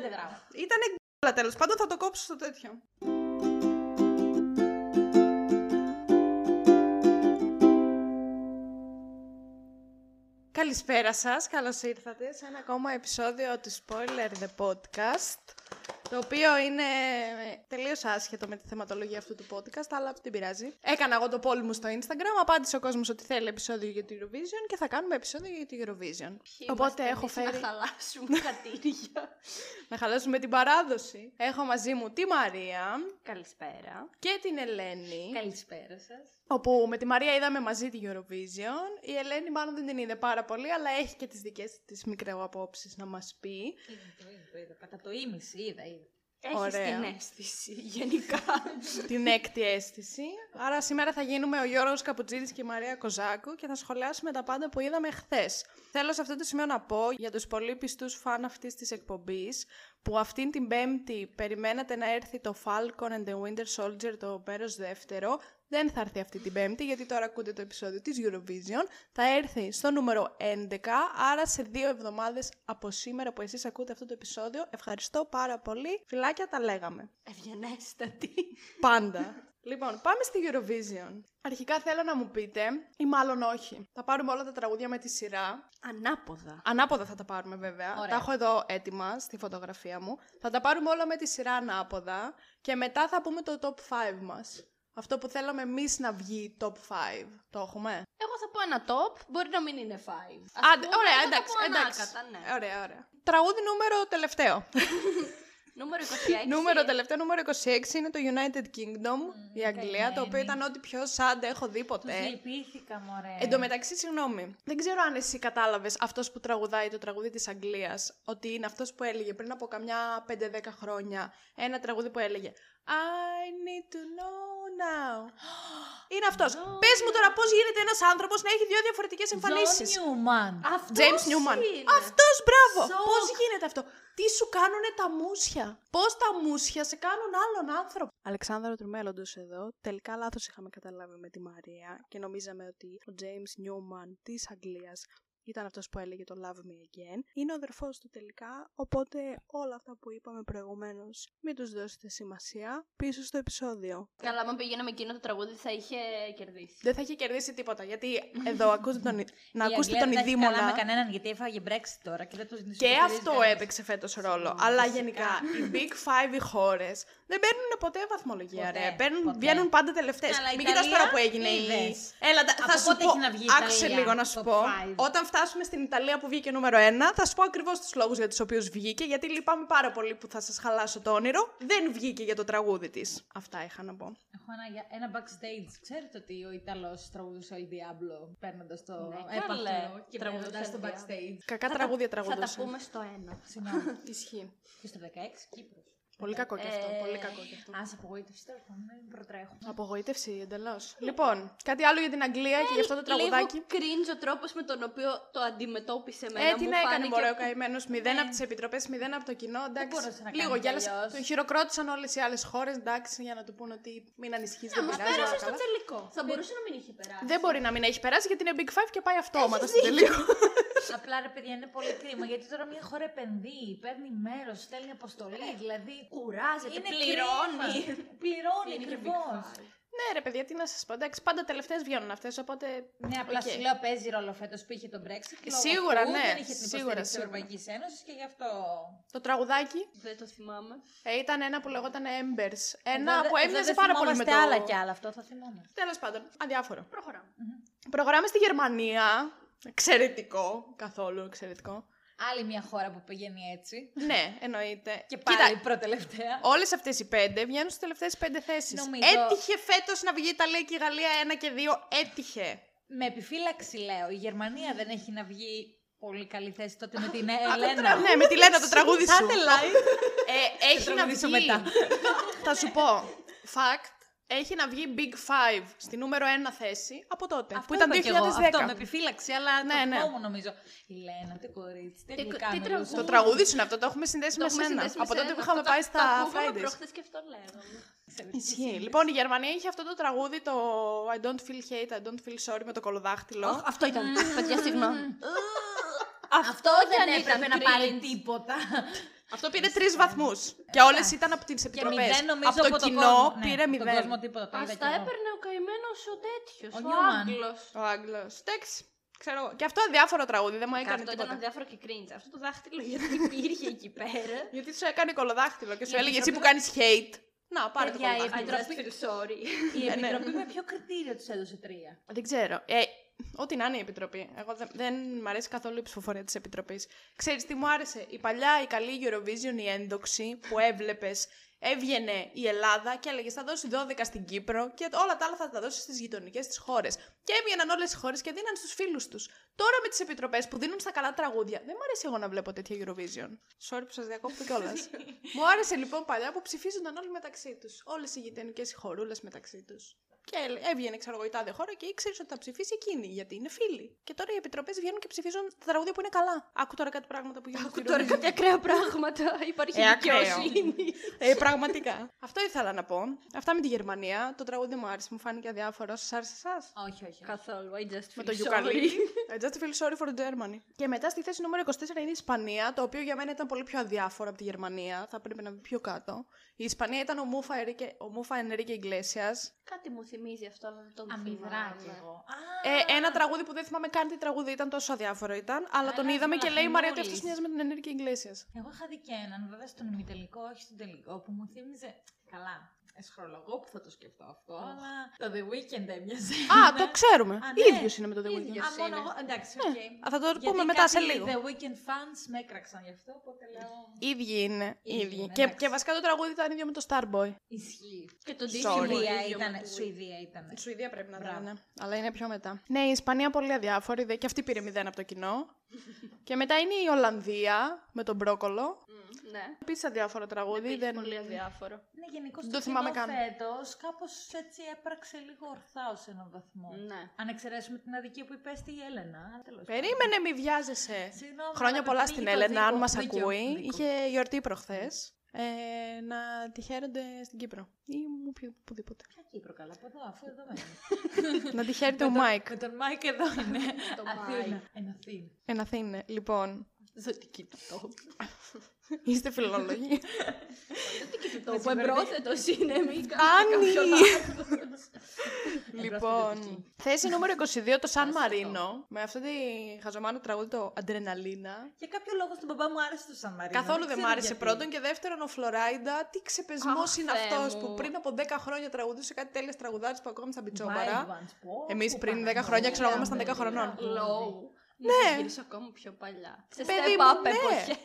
Πέντε γράμματα. Ήτανε γκ***λα τέλος πάντων, θα το κόψω στο τέτοιο. Καλησπέρα σας, καλώς ήρθατε σε ένα ακόμα επεισόδιο του Spoiler The Podcast το οποίο είναι τελείως άσχετο με τη θεματολογία αυτού του podcast, αλλά δεν πειράζει. Έκανα εγώ το poll μου στο Instagram, απάντησε ο κόσμος ότι θέλει επεισόδιο για το Eurovision και θα κάνουμε επεισόδιο για το Eurovision. Ποιοι Οπότε είμαστε έχω εμείς φέρει. Να χαλάσουμε χατήρια. να χαλάσουμε την παράδοση. Έχω μαζί μου τη Μαρία Καλησπέρα. και την Ελένη. Καλησπέρα σας. Όπου με τη Μαρία είδαμε μαζί τη Eurovision. Η Ελένη μάλλον δεν την είδε πάρα πολύ, αλλά έχει και τις δικές της μικρό να μας πει. Είδα το, είδα το, είδα. Κατά το ίμιση, είδα, είδα. Έχεις Ωραία. την αίσθηση γενικά. την έκτη αίσθηση. Άρα σήμερα θα γίνουμε ο Γιώργος Καπουτζίδης και η Μαρία Κοζάκου και θα σχολιάσουμε τα πάντα που είδαμε χθες. Θέλω σε αυτό το σημείο να πω για τους πολύ πιστούς φαν αυτής της εκπομπής που αυτήν την πέμπτη περιμένατε να έρθει το Falcon and the Winter Soldier το μέρος δεύτερο. Δεν θα έρθει αυτή την πέμπτη γιατί τώρα ακούτε το επεισόδιο της Eurovision. Θα έρθει στο νούμερο 11, άρα σε δύο εβδομάδες από σήμερα που εσείς ακούτε αυτό το επεισόδιο. Ευχαριστώ πάρα πολύ. Φιλάκια τα λέγαμε. Ευγενέστατη. Πάντα. λοιπόν, πάμε στη Eurovision. Αρχικά θέλω να μου πείτε, ή μάλλον όχι. Θα πάρουμε όλα τα τραγούδια με τη σειρά. Ανάποδα. Ανάποδα θα τα πάρουμε βέβαια. Ωραία. Τα έχω εδώ έτοιμα στη φωτογραφία μου. Θα τα πάρουμε όλα με τη σειρά ανάποδα και μετά θα πούμε το top 5 μας. Αυτό που θέλαμε εμείς να βγει top 5. Το έχουμε; Εγώ θα πω ένα top, μπορεί να μην είναι five. Ας Άντε, πούμε, ωραία, εγώ θα εντάξει. πω εντάξει. ανάκατα, ναι. Ωραία, ωραία. Τραγούδι νούμερο τελευταίο. Νούμερο 26. νούμερο τελευταίο, νούμερο 26 είναι το United Kingdom, η Αγγλία, το οποίο καημένη. ήταν ό,τι πιο σάντε έχω δει Τους ποτέ. λυπήθηκα, μωρέ. Εν τω μεταξύ, συγγνώμη, δεν ξέρω αν εσύ κατάλαβες αυτός που τραγουδάει το τραγούδι της Αγγλίας, ότι είναι αυτός που έλεγε πριν από καμιά 5-10 χρόνια ένα τραγούδι που έλεγε I need to know now. είναι αυτός. Πες μου τώρα πώς γίνεται ένας άνθρωπος να έχει δύο διαφορετικές εμφανίσεις; John Newman. Αυτός James Newman. είναι. Αυτός, μπράβο! Σοκ. Πώς γίνεται αυτό; Τι σου κάνουνε τα μουσια; Πώς τα μουσια σε κάνουν άλλον άνθρωπο; Αλεξάνδρο Τριμέλλοντο εδώ. Τελικά λάθος είχαμε καταλάβει με τη Μαρία και νομίζαμε ότι ο James Newman της Αγγλίας ήταν αυτός που έλεγε το Love Me Again. Είναι ο αδερφός του τελικά, οπότε όλα αυτά που είπαμε προηγουμένως μην τους δώσετε σημασία πίσω στο επεισόδιο. Καλά, άμα πήγαινε με εκείνο το τραγούδι θα είχε κερδίσει. Δεν θα είχε κερδίσει τίποτα, γιατί εδώ ακούτε τον, να Η ακούσετε Αγγλία τον δεν τα έχει καλά με ειδήμονα. κανέναν γιατί έφαγε Brexit τώρα και δεν το Και υποστηρίζει αυτό κανένας. έπαιξε φέτος ρόλο. Αλλά γενικά οι Big Five οι χώρες δεν παίρνουν ποτέ βαθμολογία, Ποτέ, ρε. Παίρνουν, ποτέ. βγαίνουν πάντα τελευταίες. Αλλά η Μην κοιτάς Ιταλία τώρα που έγινε η. είδες. Έλα, τα- θα Από σου πότε πω. έχει να βγει η Άκουσε Ιταλία, λίγο να σου top πω. five. Όταν φτάσουμε στην Ιταλία που βγήκε νούμερο 1, θα σου πω ακριβώς τους λόγους για τους οποίους βγήκε. Γιατί λυπάμαι πάρα πολύ που θα σας χαλάσω το όνειρο. Δεν βγήκε για το τραγούδι της. Αυτά είχα να πω. Έχω ένα, για- ένα backstage. Ξέρετε ότι ο Ιταλός τραγουδούσε El Diablo παίρνοντας το Ναι, έπαθλο καλέ. και Τραγουδούσε τραγουδώντα στο El Diablo. backstage. Κακά Θα τα- τραγούδια Θα τα τραγουδούσε. πούμε στο ένα. Συγγνώμη. Ισχύει. και στο 16 Κύπρος. Πολύ κακό και αυτό. Ε, Πολύ κακό και αυτό. Α, σε απογοήτευση τέλος πάντων, μην προτρέχω. Απογοήτευση εντελώς. Λοιπόν, κάτι άλλο για την Αγγλία και για αυτό το τραγουδάκι. Λίγο cringe ο τρόπος με τον οποίο το αντιμετώπισε εμένα. Ε, τι μου να έκανε φάνηκε- μωρέ ο καημένος. Μηδέν από τις επιτροπές, μηδέν από το κοινό. Εντάξει. μπορούσε να κάνει Λίγο κι γέλασε. αλλιώς. Τον χειροκρότησαν όλες οι άλλες χώρες. Εντάξει, για να του πούνε ότι μην ανησυχείς, δεν Μα πειράζει. πέρασε όλα στο καλά. τελικό. Θα μπορούσε να μην είχε περάσει. Δεν μπορεί να μην έχει περάσει γιατί είναι Big Five και πάει αυτόματα στο τελικό. Απλά ρε παιδιά είναι πολύ κρίμα γιατί τώρα μια χώρα επενδύει, παίρνει μέρος, στέλνει αποστολή. Δηλαδή. Κουράζεται, Είναι πληρώνει. κρίμα. Πληρώνει Είναι και ακριβώς. Big Five. ναι, ρε παιδιά, τι να σας πω. Εντάξει, πάντα τελευταίες βγαίνουν αυτές, οπότε. Ναι, απλά Οκ. σου λέω παίζει ρόλο φέτος που είχε τον Brexit. λόγω Σίγουρα, αυτού, ναι. Δεν είχε την Σίγουρα, υποστήριξη της σίγουρα. Ευρωπαϊκής Ένωσης και γι' αυτό. Το τραγουδάκι Δεν το θυμάμαι. ε, ήταν ένα που λεγόταν Embers. Ένα Εδώ που δεν- έμοιαζε εδώ δεν πάρα πολύ με θυμόμαστε το. άλλα κι άλλα, αυτό θα θυμόμαστε. Τέλος πάντων, αδιάφορο. Προχωράμε. Προχωράμε στη Γερμανία. Εξαιρετικό. Καθόλου εξαιρετικό. Άλλη μια χώρα που πηγαίνει έτσι. ναι, εννοείται. Και πάλι Κοίτα, προτελευταία. Όλες αυτές οι πέντε βγαίνουν στις τελευταίες πέντε θέσεις. Νομίζω- Έτυχε φέτος να βγει η Ιταλία και η Γαλλία ένα και δύο. Έτυχε. Με επιφύλαξη λέω, η Γερμανία δεν έχει να βγει πολύ καλή θέση τότε με την Α, το Ελένα. τρα- Ναι, με τη Λένα το τραγούδι σου. Θα live. Ε, έχει να τραγουδήσω βγει. μετά. Θα σου πω. Fact. Έχει να βγει Big Five στη νούμερο ένα θέση από τότε. Αυτό που ήταν είπα κι εγώ, 2010. Αυτό με επιφύλαξη, αλλά Ναι, ναι, ναι. το ναι. νομίζω. Η Λένα, τι κορίτσι, τι Τι- γλυκά τι μιλούσε. τραγούδι. Το τραγούδι σου είναι αυτό, το έχουμε συνδέσει Το με έχουμε σένα. συνδέσει με Από τότε σένα. που είχαμε Αυτό πάει το- στα Το ακούγαμε Fridays. προχθές και αυτό λέγαμε. Ισχύει. Λοιπόν, η Γερμανία είχε αυτό το τραγούδι, το I don't feel hate, I don't feel sorry με το κολοδάχτυλο. Αχ, Αυτό ήταν. Παιδιά, συγγνώμη. Αυτό δεν δεν έπρεπε ήταν να πάρει cringe. τίποτα. Αυτό πήρε τρεις βαθμούς. Και όλες ήταν από τις Και επιτροπές. μηδέν νομίζω Από το από τον κοινό κόσμο. Ναι, πήρε από τον κόσμο μηδέν. τίποτα. το Α είδα τα κι εγώ. έπαιρνε ο καημένος ο τέτοιος. Ο Ο, Νιούμαν. Άγγλος. Ο Άγγλος. Εντάξει. Ξέρω εγώ. Και αυτό αδιάφορο τραγούδι, δεν μου έκανε Αυτό ήταν τίποτα. αδιάφορο και cringe. Αυτό το δάχτυλο γιατί υπήρχε εκεί πέρα. Γιατί σου έκανε κολοδάχτυλο και σου Η έλεγε εσύ που Επιτροπή- κάνεις hate. Να, πάρε το Παιδιά, η κολοδάχτυλο. I just feel sorry. Η ναι. Επιτροπή με ποιο κριτήριο τους έδωσε τρία; Δεν ξέρω. Ε, ό,τι να είναι η Επιτροπή. Εγώ δεν, δεν μ' αρέσει καθόλου η ψηφοφορία της Επιτροπής. Ξέρεις τι μου άρεσε; Η παλιά, η καλή Eurovision, η ένδοξη που έβλεπες. Έβγαινε η Ελλάδα και έλεγε θα δώσει 12 στην Κύπρο και όλα τα άλλα θα τα δώσει στις γειτονικές της χώρες. Και έβγαιναν όλες οι χώρες και δίναν στους φίλους τους. Τώρα με τις επιτροπές που δίνουν στα καλά τραγούδια, δεν μου αρέσει εγώ να βλέπω τέτοια Eurovision. Sorry που σας διακόπτω κιόλας. μου άρεσε λοιπόν παλιά που ψηφίζονταν όλοι μεταξύ τους. Όλες οι γειτονικές χωρούλε μεταξύ τους. Και έβγαινε, ξέρω εγώ, η τάδε χώρα και ήξερε ότι θα ψηφίσει εκείνη, γιατί είναι φίλοι. Και τώρα οι επιτροπές βγαίνουν και ψηφίζουν τα τραγούδια που είναι καλά. Άκου τώρα κάτι πράγματα που γίνονται Άκου στη τώρα Eurovision. κάποια ακραία πράγματα. Υπάρχει Ε, ακραίο. δικαιοσύνη. Ε, πραγματικά. Αυτό ήθελα να πω. Αυτά με τη Γερμανία. Το τραγούδι μου άρεσε, μου φάνηκε αδιάφορο. Σας άρεσε εσάς; Όχι, όχι. Καθόλου. I just Με feel το sorry. γιουκαλί. I just feel sorry for Germany. Και μετά στη θέση νούμερο 24 είναι η Ισπανία, το οποίο για μένα ήταν πολύ πιο αδιάφορο από τη Γερμανία. Θα πρέπει να μπει πιο κάτω. Η Ισπανία ήταν ο Μούφα, Ερίκε, ο Μούφα Ενρίκε Ιγκλέσιας. Κάτι μου θυμίζει αυτό, αλλά δεν τον Αμυδρά κι θυμάμαι. εγώ. Ε, ένα τραγούδι που δεν θυμάμαι καν τι τραγούδι ήταν, τόσο αδιάφορο ήταν. Αλλά τον Ένας είδαμε και λέει η Μαρία ότι μαλαχνούλης. αυτός μοιάζει με την Ενρίκε Ιγκλέσιας. Εγώ είχα δει και έναν, βέβαια στον ημιτελικό, όχι στον τελικό, που μου θύμιζε. Καλά. Εσχρολογώ που θα το σκεφτώ αυτό, αλλά το The Weeknd έμοιαζε. Α, το ξέρουμε. Α, ναι. Ίδιος είναι με το The Weeknd. Ίδιος. Α, μόνο είναι. εγώ. Εντάξει, Ναι, οκ. α, θα το Γιατί πούμε μετά σε κάτι λίγο. The Weeknd fans με έκραξαν γι' αυτό, οπότε λέω. Ίδιοι είναι. Ίδιοι Ίδιοι. είναι, Και, εντάξει. και βασικά το τραγούδι ήταν ίδιο με το Starboy. Ισχύει. Και το Sorry. Disney Σουηδία ίδιο ήταν. με το Σουηδία ήταν. Η Σουηδία πρέπει να Μπράβο. ήταν. Αλλά είναι πιο μετά. Ναι, η Ισπανία πολύ αδιάφορη. δε- Και αυτή πήρε μηδέν από το κοινό. και μετά είναι η Ολλανδία με τον Μπρόκολο. Μμ, Ναι. Επίσης αδιάφορο τραγούδι. Επίσης Δεν... πολύ αδιάφορο. Ναι, γενικώς Δεν το το θυμάμαι κοινό καν. φέτος κάπως έτσι έπραξε λίγο ορθά ως έναν βαθμό. Ναι. Αν εξαιρέσουμε την αδικία που υπέστη η Έλενα. τέλος πάντων. Περίμενε, μη βιάζεσαι. Συγγνώμη, Χρόνια αλλά πολλά πνίγει στην το Έλενα, αν δίκο. μας Δίκιο, ακούει. δίκο. Είχε γιορτή προχθές. Ε, να τη χαίρονται στην Κύπρο. Ή μου πει οπουδήποτε. Ποια Κύπρο καλά, από εδώ, αφού εδώ μένει. να τη χαίρεται ο Με τον- Μάικ. Με τον Μάικ εδώ είναι. Το Αθήνα. Mike. Εν Αθήνα. Εν Αθήνα. Λοιπόν, Ζωτική του τόπου. είστε φιλόλογοι. Ζωτική του τόπου. Εμπρόθετο είναι, μη Άννη! Εμπρόθετη Λοιπόν, δική. θέση νούμερο 22 το Σαν Μαρίνο. Με αυτό τη χαζομάνο τραγούδι το Αντρεναλίνα. Για κάποιο λόγο στον μπαμπά μου άρεσε το Σαν Μαρίνο. Καθόλου δεν μ' ξέρω άρεσε γιατί. πρώτον και δεύτερον ο Φλωράιντα. Τι ξεπεσμός Αχ, είναι Θεέ αυτός μου. που πριν από 10 χρόνια τραγουδούσε κάτι τέλειες τραγουδάρες που ακόμη στα Wild μπιτσόμπαρα. Ones, πω, Εμείς πω, πριν 10 Παναγία χρόνια, ξέρω εγώ, μου, ήμασταν 10 χρονών. Low. Ναι. Να γυρίσω ακόμα πιο παλιά. Σε Παιδί step μου, up ναι. εποχές.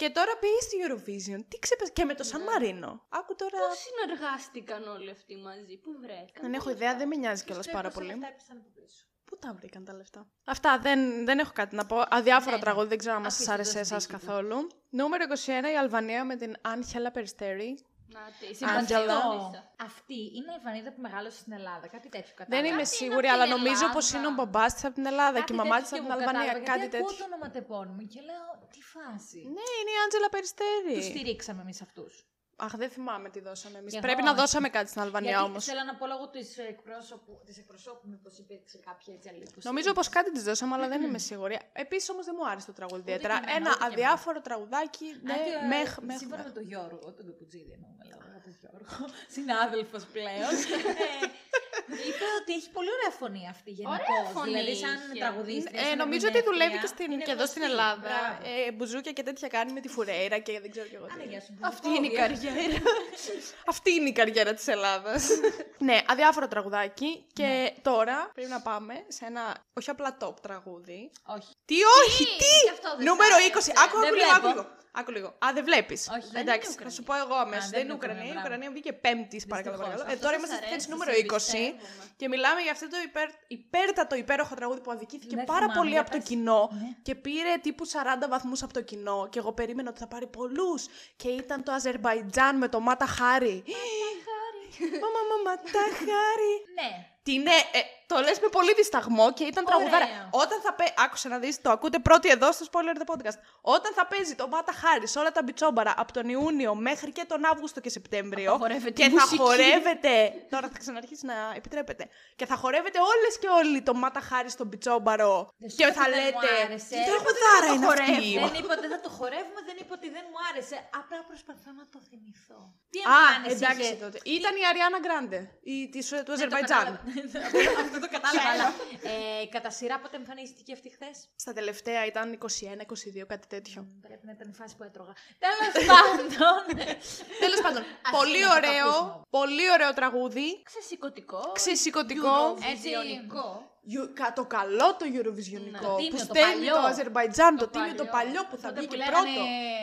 Και τώρα πήγες στη Eurovision. Τι ξεπεσμό. Και με το Σαν Μαρίνο. Άκου τώρα. Πώς συνεργάστηκαν όλοι αυτοί μαζί, πού βρέθηκαν. Δεν έχω ιδέα, δεν με νοιάζει Τους κιόλας τρέχω πάρα σε πολύ. λεφτά έπεσαν από πίσω. Πού τα βρήκαν τα λεφτά; Αυτά δεν, δεν έχω κάτι να πω. Αδιάφορο Ναι, ναι. τραγούδι, δεν ξέρω αν Αφήστε σα το άρεσε στη εσάς δίκη του. καθόλου. Νούμερο 21 η Αλβανία με την Άγγελα Περιστέρη. Να τη Άντζελα. συμπαθιώνησα. Αυτή είναι η Αλβανίδα που μεγάλωσε στην Ελλάδα. Κάτι τέτοιο Δεν κατάλαβα. είμαι είναι σίγουρη, από αλλά την νομίζω Ελλάδα. πω είναι ο μπαμπάς της από την Ελλάδα και η μαμά της τέτοιο από και την εγώ Αλβανία. κατάλαβα, Κάτι γιατί ακούω τέτοιο. το ονοματεπώνυμο και λέω τι φάση. Ναι, είναι η Άντζελα Τους Περιστέρη. στηρίξαμε εμείς αυτούς. Αχ, δεν θυμάμαι τι δώσαμε εμείς. Κι Πρέπει εγώ να όχι. δώσαμε κάτι στην Αλβανία Γιατί όμως. θέλω να πω λόγω της εκπρόσωπου, της εκπροσώπου μήπως υπήρξε κάποια έτσι αλλήλωση. Νομίζω πως κάτι της δώσαμε, αλλά δεν είμαι σίγουρη. Επίσης όμως δεν μου άρεσε το τραγούδι ιδιαίτερα. και εμένα, Ένα ούτε και εμένα. αδιάφορο τραγουδάκι. Ναι, Αν και, ε, μεχ, μεχ, Σύμφωνα μεχ. με τον Γιώργο, τον Καπουτζίδη εννοούμε, λέω, εγώ τον Γιώργο, συνάδελφος πλέον. ε, είπε ότι έχει πολύ ωραία φωνή αυτή γενικώς. φωνή Δηλαδή, σαν είχε. τραγουδίστρια. Ε, σαν νομίζω ότι δουλεύει και, ερμηνεύτρια, στην, είναι και εδώ στην γνωστή. Ελλάδα. Μπράβο. Ε, μπουζούκια και τέτοια κάνει με τη φουρέιρα και δεν ξέρω κι εγώ. τι. Άρα, γεια σου, Αυτή είναι η Μπουζουκόβια. καριέρα. Αυτή είναι η καριέρα της Ελλάδας. ναι, αδιάφορο τραγουδάκι. Και τώρα πρέπει να πάμε σε ένα όχι απλά top τραγούδι. Όχι. Τι όχι, τι! γι' αυτό δεν Νούμερο σ' άρεσε. 20. Άκου, Δεν άκου λίγο, βλέπω. άκου λίγο. Άκου λίγο. Α, δεν βλέπεις. Όχι, δεν Εντάξει, είναι θα σου Ουκρανία. πω εγώ αμέσως. Α, Δεν δεν είναι είναι Ουκρανία. Η Ουκρανία, Ουκρανία βγήκε πέμπτης, παρακαλώ. Δυστυχώς. παρακαλώ. Ε, Αυτό τώρα σας είμαστε στη θέση αρέσει, νούμερο σε 20. Εμπιστεύομαι. Και μιλάμε για αυτό το υπέρ, υπέρτατο υπέροχο τραγούδι που αδικήθηκε Δεν πάρα θυμάμαι, πολύ για από το πες. κοινό Ναι. και πήρε τύπου 40 βαθμούς από το κοινό και εγώ περίμενα ότι θα πάρει πολλούς και ήταν το Αζερβαϊτζάν με το Μάτα Χάρη. Μαμα, μαμα, τα χάρη. Ναι. Τι ναι, ε, το λες με πολύ δισταγμό και ήταν Ωραία. τραγουδάρα. Όταν θα παίζει. Άκουσε να δεις, το ακούτε πρώτοι εδώ στο Spoiler the Podcast. Όταν θα παίζει το Μάτα Χάρη σε όλα τα μπιτσόμπαρα από τον Ιούνιο μέχρι και τον Αύγουστο και Σεπτέμβριο. Θα χορεύετε και θα μουσική. χορεύετε. Τώρα θα ξαναρχίσει να επιτρέπετε. Και θα χορεύετε όλες και όλοι το Μάτα Χάρη στον μπιτσόμπαρο. Δεν σου Και είπα θα ότι δεν μου λέτε. άρεσε. Τι τραγουδάρα είναι αυτή. Δεν είπα ότι δεν το χορεύουμε, δεν είπα ότι δεν μου άρεσε. Απλά προσπαθώ να το θυμηθώ. Τι Α, εμφάνιση εντάξει είχε; τότε. Ήταν η Αριάννα Γκράντε, η της, του Ναι, το Αζερβαϊτζάν. κατάλαβα. Αυτό το κατάλαβα. αλλά, ε, κατά σειρά πότε εμφανίστηκε αυτή χθες; Στα τελευταία ήταν 21-22, κάτι τέτοιο. Πρέπει να ήταν η φάση που έτρωγα. Τέλος πάντων. Τέλος πάντων, πολύ είναι το ωραίο, ακούσμα. πολύ ωραίο τραγούδι. Ξεσηκωτικό. Ξεσηκωτικό. Έτσι. Γιου- κα- Το καλό το Eurovisionικό. Το που τίμιο, το στέλνει παλιό. το Αζερβαϊτζάν, το, Το τίμιο το παλιό. παλιό που θα Τότε βγει που και λέγανε πρώτο.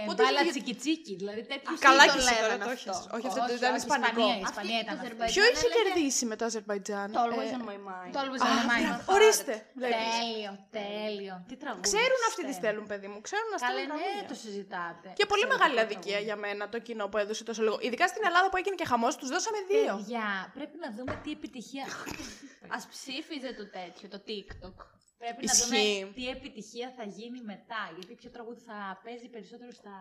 Πότε Μπάλα είχε βγει- τσίκι τσίκι, δηλαδή τέτοιου Καλά στυλ και το εσύ τώρα λέγανε το αυτό. έχεις. Όχι, αυτό Όχι, ήταν όχι, ισπανικό. Ισπανία, Ισπανία Αυτή ήταν το αυτό. Αζερβαϊτζάν Ποιο είχε έλεγε- κερδίσει με το Αζερβαϊτζάν. Το Always Ε, on my mind. Το Always Α, on my μπράβο. mind. Ορίστε. βλέπεις. Τέλειο, τέλειο. Τι τραγούδι. Ξέρουν αυτοί τι πιστεύω. στέλνουν, παιδί μου. Ξέρουν να Καλέ, στέλνουν ναι, τραγούδια. το συζητάτε. Και πολύ Εξαιρετικό μεγάλη τραγούδι. αδικία για μένα το κοινό που έδωσε τόσο λίγο. Ειδικά στην Ελλάδα που έγινε και χαμός, τους δώσαμε δύο. Παιδιά, πρέπει να δούμε τι επιτυχία. Α ψήφιζε το τέτοιο, το TikTok. πρέπει να Ισχύει. δούμε τι επιτυχία θα γίνει μετά. Γιατί ποιο τραγούδι θα παίζει περισσότερο στα.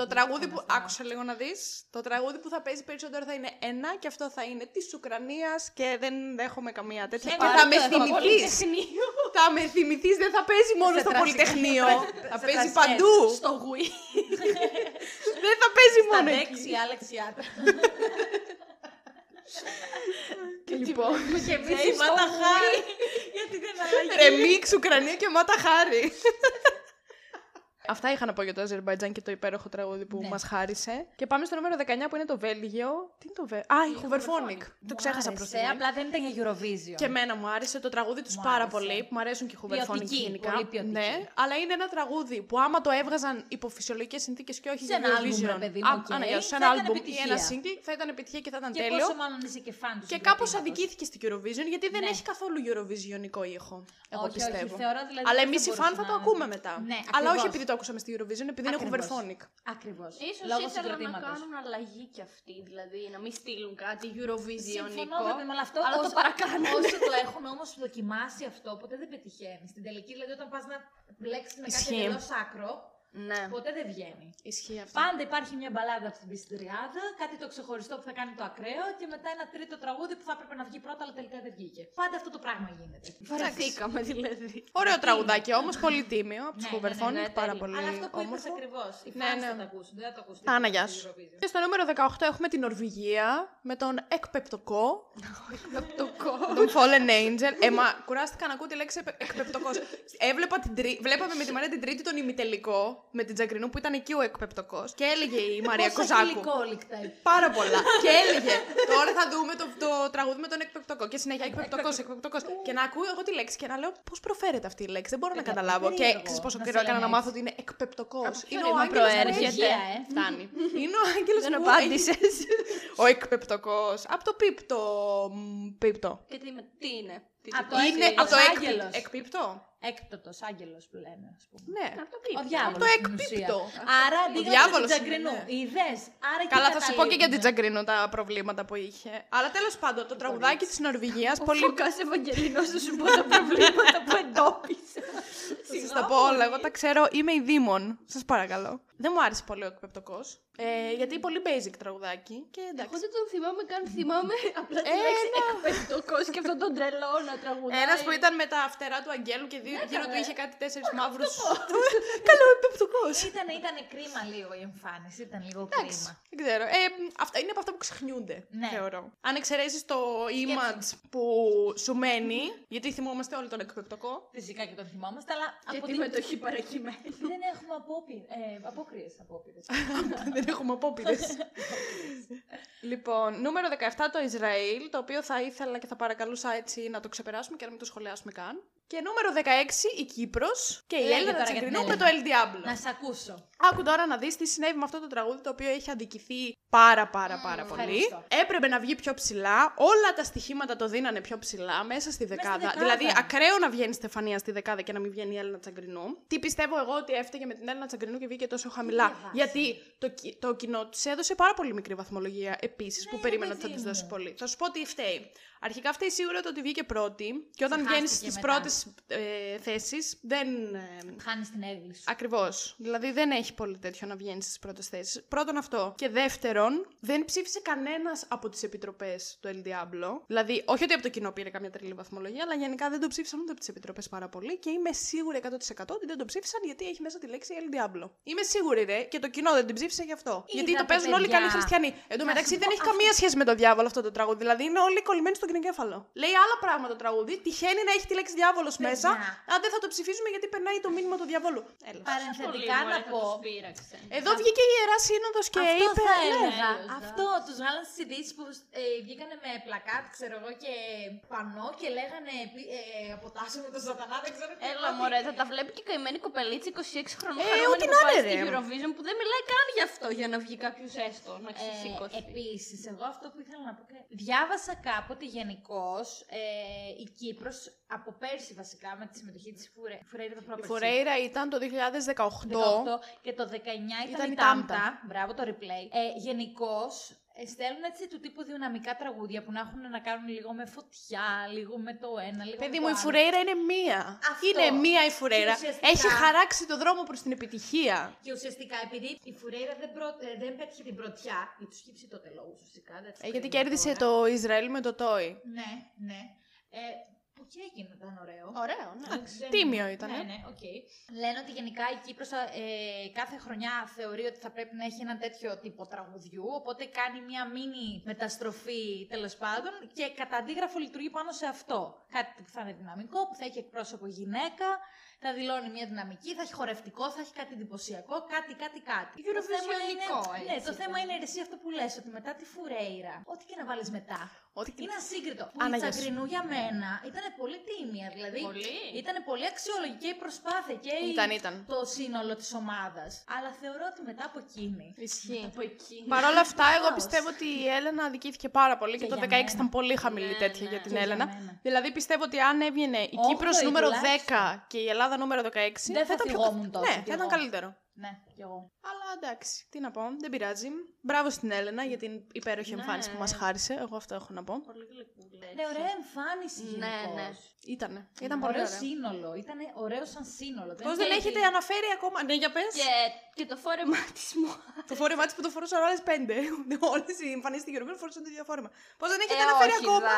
Το ραδιόφωνα, τραγούδι που. στα- Άκουσα λίγο να δεις. Το τραγούδι που θα παίζει περισσότερο θα είναι ένα και αυτό θα είναι της Ουκρανίας και δεν δέχομαι καμία τέτοια. Και Και πάρε θα το με εδώ, θυμηθείς. Θα με θυμηθείς, δεν θα παίζει μόνο Σε στο τρασ- Πολυτεχνείο. θα σε παίζει τρασκές. παντού. Στο Wii. δεν θα παίζει Στα μόνο δέξη, εκεί. Άλεξ Ιάτρα. Λοιπόν. Και εμείς είμαστε χάρη. Γιατί δεν αλλαγή; Remix, Ουκρανία και Mata Hari. Αυτά είχα να πω για το Αζερβαϊτζάν και το υπέροχο τραγούδι που Ναι. μας χάρισε. Και πάμε στο νούμερο 19 που είναι το Βέλγιο. Τι είναι το Βέλγιο. Α, η Hooverphonic. Το ξέχασα προς προς Απλά δεν ήταν για Eurovision. Και εμένα μου άρεσε το τραγούδι τους Μου πάρα άρεσε. πολύ, που μου αρέσουν και οι Hooverphonic Ποιοτική, γενικά. πολύ ποιοτική. Ναι, αλλά είναι ένα τραγούδι που άμα το έβγαζαν υπό φυσιολογικές συνθήκες και όχι Σε για ένα άλμπουμ, Eurovision. ρε παιδί μου, Α, οκ, αναγκαίως, σε θα ένα ήταν άλμπουμ ή επιτυχία. ένα single θα ήταν επιτυχία και θα ήταν Και τέλειο. πόσο μάλλον είσαι και φαν τους Και κάπως συγκροτήματος. αδικήθηκε στην Eurovision γιατί δεν Ναι. έχει καθόλου Eurovisionικό ήχο. Εγώ Όχι, πιστεύω. όχι, θεωρώ δηλαδή Αλλά δεν εμείς θα οι φαν μπορούσε θα να το είναι. ακούμε μετά. Ναι, Αλλά όχι ακριβώς. επειδή το ακούσαμε στη Eurovision, επειδή είναι Ακριβώς. Hooverphonic. Ακριβώς. Ίσως Λόγω ήθελαν να συγκροτήματος. κάνουν αλλαγή κι αυτοί, δηλαδή να μην στείλουν κάτι Eurovisionικό. Συμφωνώ βέβαια με όλο αυτό. αλλά το Όσο- παρακάνανε. Όσοι το έχουν όμως δοκιμάσει αυτό, ποτέ δεν πετυχαίνει. Στην τελική, δηλαδή, όταν πας να μπλέξεις με κάτι Ισχύει. εντελώς άκρο, Ναι. ποτέ δεν βγαίνει. Ισχύει αυτό. Πάντα υπάρχει μια μπαλάδα από την πιστριάδα, κάτι το ξεχωριστό που θα κάνει το ακραίο και μετά ένα τρίτο τραγούδι που θα έπρεπε να βγει πρώτα, αλλά τελικά δεν βγήκε. Πάντα αυτό το πράγμα γίνεται. Βαρεθήκαμε δηλαδή. Ωραίο τραγουδάκι όμως, πολύ τίμιο από τους Ναι, ναι, ναι, Hooverphonic. ναι, πάρα τέλειο. πολύ Αλλά αυτό που είπες όμορφο. ακριβώς. Οι Ναι, fans ναι. θα τα ακούσουν, δεν θα το ακούσουν. Άνα, γεια σου. Και στο νούμερο 18 έχουμε την Νορβηγία με τον εκπεπτοκό. τον Fallen Angel. Ε, μα κουράστηκα να ακούω τη λέξη εκπεπτοκός. Έβλεπα την τρί... Βλέπαμε με τη Μαρία την Τρίτη τον ημιτελικό με την Τζακρινού που ήταν εκεί ο εκπεπτοκός. Και έλεγε η Μαρία Πόσα Κοζάκου. γλυκόλικτα. Πάρα πολλά. και έλεγε Τώρα θα δούμε το, το τραγούδι με τον εκπεπτοκό. Και συνέχεια εκπεπτοκός, εκπεπτοκός. και να ακούω εγώ τη λέξη και να λέω Πώς προφέρεται αυτή η λέξη. Δεν μπορώ να Παιδιά, καταλάβω. Και περίεργο ξέρεις πόσο να καιρό σε έκανα να λένε μάθω έτσι. ότι είναι εκπεπτοκός. Από ποιο Είναι ο ρήμα άγγελος που προέρχεται; έχει. ε. Φτάνει. Είναι ο άγγελος Δεν που έχει. απάντησες. Ο εκπεπτοκός. Από το πίπτο. μ, Πίπτο. Και τι, με- τι είναι. Τι Από τι- το Είναι έγκλητος από το άγγελος. Έκπτωτο. Εκπίπτω. Έκτοτος άγγελος που λένε, ας πούμε. Ναι. Από το Ο πίπτο. διάβολο. το έκπιπτο. Άρα αντίγραφο διάβολος την Τζαγκρινού. είναι, ναι. Είδες. Άρα εκεί Καλά, θα σου πω και για την καταλήγουμε. Τζαγκρίνο τα προβλήματα που είχε. Αλλά τέλος πάντων, το τραγουδάκι της Νορβηγίας Ο πολύ. Φωκάς Ευαγγελινός θα σου πω τα προβλήματα που εντόπισε. Σας τα πω όλα. Εγώ τα ξέρω. Είμαι η Δήμον. Σας παρακαλώ. Δεν μου άρεσε πολύ ο εκπεπτοκό. Ε, γιατί είναι πολύ basic τραγουδάκι. Και εντάξει. Εγώ δεν τον θυμάμαι καν, θυμάμαι απλά τη Ένα. λέξη εκπαιδευτικός και αυτόν τον τρελό να τραγουδάει. Ένας που ήταν με τα φτερά του Αγγέλου και δι- γύρω του είχε κάτι τέσσερις μαύρους. Καλό εκπεπτοκό. Ήταν, ήταν κρίμα λίγο η εμφάνιση. Ήταν λίγο Εντάξει, κρίμα. δεν ξέρω. Ε, αυτά είναι από αυτά που ξεχνιούνται, Ναι. θεωρώ. Αν εξαιρέσεις το image που σου μένει, γιατί θυμόμαστε όλοι τον εκπεπτοκό. Φυσικά και τον θυμόμαστε, αλλά Και από τη την... μετοχή παρακειμένη. δεν έχουμε απόπειρε. Ε, απόκριες απόπειρες. Δεν έχουμε απόπειρες. λοιπόν, νούμερο 17 το Ισραήλ, το οποίο θα ήθελα και θα παρακαλούσα έτσι να το ξεπεράσουμε και να μην το σχολιάσουμε καν. Και νούμερο 16 η Κύπρος και η Λέγε Έλληνα τώρα για την Τσακρινού με το Έλληνα. El Diablo. Να σε ακούσω. Άκου τώρα να δεις τι συνέβη με αυτό το τραγούδι το οποίο έχει αντικηθεί πάρα πάρα πάρα πολύ. ευχαριστώ. Έπρεπε να βγει πιο ψηλά. Όλα τα στοιχήματα το δίνανε πιο ψηλά μέσα στη δεκάδα. δεκάδα. Δηλαδή ακραίο να βγαίνει η Στεφανία στη δεκάδα και να μην βγαίνει η Έλληνα Τσαγκρινού. Τι πιστεύω εγώ ότι έφταιγε με την Έλληνα Τσαγκρινού και βγήκε τόσο χαμηλά. διαβάσεις; Γιατί το, κι- το κοινό της έδωσε πάρα πολύ μικρή βαθμολογία επίσης που Ναι, περίμενα ρε ότι θα παιδί τη δώσει μου. πολύ. Θα σου πω τι φταίει. Αρχικά φταίει σίγουρα το ότι βγήκε πρώτη και όταν Χάστηκε βγαίνεις στις μετά. πρώτες ε, θέσεις δεν. ε, Χάνεις την έγκλη σου. Ακριβώς. Δηλαδή δεν έχει πολύ τέτοιο να βγαίνεις στις πρώτες θέσεις. Πρώτον αυτό. Και δεύτερον, δεν ψήφισε κανένας από τις επιτροπές του El Diablo. Δηλαδή, όχι ότι από το κοινό πήρε καμιά τρελή βαθμολογία, αλλά γενικά δεν το ψήφισαν ούτε από τις επιτροπές πάρα πολύ. Και είμαι σίγουρη 100% ότι δεν το ψήφισαν γιατί έχει μέσα τη λέξη El Diablo. Είμαι σίγουρη, ρε, και το κοινό δεν την ψήφισε γι' αυτό. γιατί το Είδατε, παίζουν όλοι παιδιά. καλοί χριστιανοί. Εν τω Να μεταξύ σου δεν πω έχει αυτό. καμία σχέση με το διάβολο αυτό το τραγούδι. Δηλαδή είναι όλοι κολλημένοι στον κνικέφαλο. Λέει άλλα πράγματα το τραγούδι. Τυχαίνει να έχει τη λέξη διάβολος Παιδιά. μέσα. Αν δεν θα το ψηφίσουμε γιατί περνάει το μήνυμα του διαβόλου. Έλα. Παρενθετικά να πω. Εδώ βγήκε η Ιερά Σύνοδος και αυτό είπε... θα ναι. έλεγα. τέλος, αυτό τους βγάλαν στις ειδήσεις που ε, βγήκανε με πλακάτ, ξέρω εγώ, και πανό και λέγανε ε, αποτάσσουμε τον Σατανά, δεν ξέρω τι. Έλα, μωρέ, θα τα βλέπει και η καημένη κοπελίτσα 26 χρονών. Ε, χαρούμενη ό,τι που να πάει είναι, στη ρε. Eurovision που δεν μιλάει καν γι' αυτό για να βγει κάποιος έστω να ξεσηκωθεί. Ε, Επίσης, εγώ αυτό που ήθελα να πω. και- Διάβασα κάποτε γενικώς ε, η Κύπρος από πέρσι βασικά με τη συμμετοχή της Φουρέ, Φουρέιρα το Η πρόπερσι. Φορέιρα ήταν το 2018. 18 και το 19 ήταν, Ήταν η η Τάμτα. Τάμτα. Μπράβο το replay. Ε, Γενικώς στέλνουν έτσι του τύπου δυναμικά τραγούδια που να έχουν να κάνουν λίγο με φωτιά, λίγο με το ένα, λίγο Παιδί με μου, το η άλλο. Φουρέιρα είναι μία. Αυτό. Είναι μία η Φουρέιρα. Και ουσιαστικά- Έχει χαράξει το δρόμο προς την επιτυχία. Και ουσιαστικά επειδή η Φουρέιρα δεν, πρω... ε, δεν πέτυχε την πρωτιά, γιατί τους χύψει τότε λόγο ουσιαστικά. δεν τους Ε, γιατί κρίνω κέρδισε τώρα. το Ισραήλ με το Toy. Ναι, ναι. Ε, που και έγινε, ήταν ωραίο. Ωραίο, ναι. Δεν- Τίμιο ήταν. Ναι, ναι, οκ. Λένε ότι γενικά η Κύπρος ε, κάθε χρονιά θεωρεί ότι θα πρέπει να έχει ένα τέτοιο τύπο τραγουδιού, οπότε κάνει μια μίνι μεταστροφή τέλος πάντων και κατά αντίγραφο λειτουργεί πάνω σε αυτό. Κάτι που θα είναι δυναμικό, που θα έχει εκπρόσωπο γυναίκα, θα δηλώνει μια δυναμική, θα έχει χορευτικό, θα έχει κάτι εντυπωσιακό, κάτι, κάτι, κάτι. Το θέμα είναι, Eurovisionικό, ναι, έτσι, το θέμα ήταν. είναι εσύ αυτό που λες, ότι μετά τη φουρέιρα, ό,τι και να βάλεις μετά, Ό,τι και- είναι ασύγκριτο. Που Άννα, η γεια σου. Τσαγκρινού για μένα ήταν πολύ τίμια. Δηλαδή Πολύ. ήταν πολύ αξιόλογη και η προσπάθεια και η- Ήταν, ήταν. το σύνολο της ομάδας. Αλλά θεωρώ ότι μετά από εκείνη. Ισχύει. Από εκεί. Παρ' όλα αυτά, εγώ Χάος. πιστεύω ότι η Έλενα αδικήθηκε πάρα πολύ και, Και το για 16 μένα. ήταν πολύ χαμηλή Ναι, τέτοια ναι. για την Και για Έλενα. μένα. Δηλαδή πιστεύω ότι αν έβγαινε η Όγδοη Κύπρος νούμερο 10 τουλάχιστον. και η Ελλάδα νούμερο 16, Δεν θα ήταν πιο θυγόμουν κα- τόσο Ναι, κι θα ήταν εγώ. καλύτερο. Ναι, κι εγώ. Αλλά εντάξει, τι να πω, δεν πειράζει. Μπράβο στην Έλενα για την υπέροχη Ναι. εμφάνιση που μας χάρισε. Εγώ αυτό έχω να πω. Πολύ γλυκούλα. Ναι, ωραία εμφάνιση Ναι, γενικώς. ναι. Ήτανε. Ήταν πολύ Ωραίο ωραία. σύνολο. Ήταν ωραίο σαν σύνολο. Πώς δεν έχει- έχετε αναφέρει ακόμα. Ναι, για πες. Και, και το φόρεμά της μου. Το φόρεμά της που το φορούσαν όλε πέντε. Όλες οι εμφανίσεις στην Eurovision φορούσαν το ίδιο φόρεμα. Πώς δεν έχετε Ε, αναφέρει όχι, ακόμα;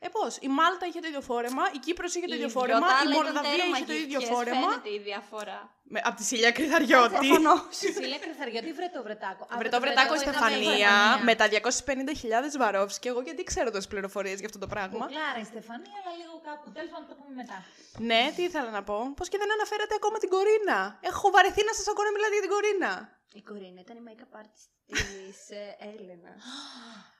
Δα. Ε, πώς; Η Μάλτα είχε το ίδιο φόρεμα, η Κύπρος είχε το Οι ίδιο δυο φόρεμα, τα η άλλα ήταν Μολδαβία τέρμα είχε το ίδιο γυφτιές, φόρεμα. Φαίνεται η διαφορά. Με, από τη Σίλια Κρυθαριώτη. Σιλία Κρυθαριώτη, βρε το βρετάκο. Α, Βρε το βρετάκο είχαμε Στεφανία Στεφανία. με τα 250.000 βαρόφς και εγώ γιατί ξέρω τόσες πληροφορίες για αυτό το πράγμα. Κουκλάρα η Στεφανία, αλλά λίγο κάπου. Τέλος πάντων, το πούμε μετά. Ναι, τι ήθελα να πω. Πώς και δεν αναφέρατε ακόμα την Κορίνα. Έχω βαρεθεί να σας ακούω να μιλάτε για την Κορίνα. Η Κορίνα ήταν η make-up artist της ε, Έλενα.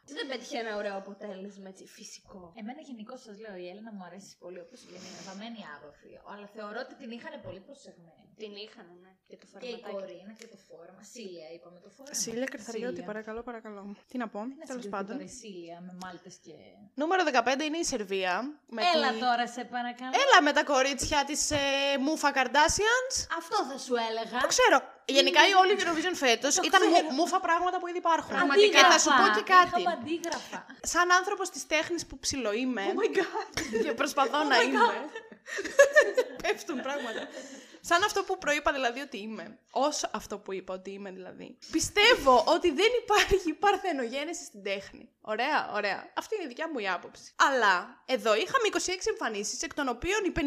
Τι δεν πέτυχε ένα ωραίο αποτέλεσμα, έτσι, φυσικό. Εμένα γενικώ σας λέω, η Έλληνα μου αρέσει πολύ όπως η είναι βαμμένη άγροφη. Αλλά θεωρώ ότι την είχαν πολύ προσεγμένη. Την είχαν, ναι. Και το Και η φορματάκι. Κορίνα και το φόρμα. Σίλια είπαμε το φόρμα. Σίλια Κρυθαριώτη, Σίλια. παρακαλώ, παρακαλώ. Τι να πω, Να τέλος συγκριθεί πάντων. τώρα η Σίλια με μάλτες και. Νούμερο 15 είναι η Σερβία. Με Έλα τη- τώρα, σε παρακαλώ. Έλα με τα κορίτσια της ε, Μούφα Kardashians. Αυτό θα σου έλεγα. Το ξέρω. Γενικά η όλη Eurovision φέτος Το ήταν ξέρω. μου- μούφα πράγματα που ήδη υπάρχουν. Αντίγραφα. Και θα σου πω και κάτι. Είχαμε αντίγραφα. Σαν άνθρωπος της τέχνης που ψιλοείμαι. Oh my god. και προσπαθώ να είμαι. Πέφτουν πράγματα. Σαν αυτό που προείπα δηλαδή ότι είμαι. Όσο αυτό που είπα ότι είμαι δηλαδή. Πιστεύω ότι δεν υπάρχει παρθενογένεση στην τέχνη. Ωραία, ωραία. Αυτή είναι η δικιά μου η άποψη. Αλλά εδώ είχαμε 26 εμφανίσεις, εκ των οποίων οι 57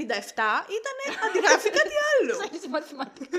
ήταν αντιγραφή κάτι άλλο. Έχεις μαθηματικά.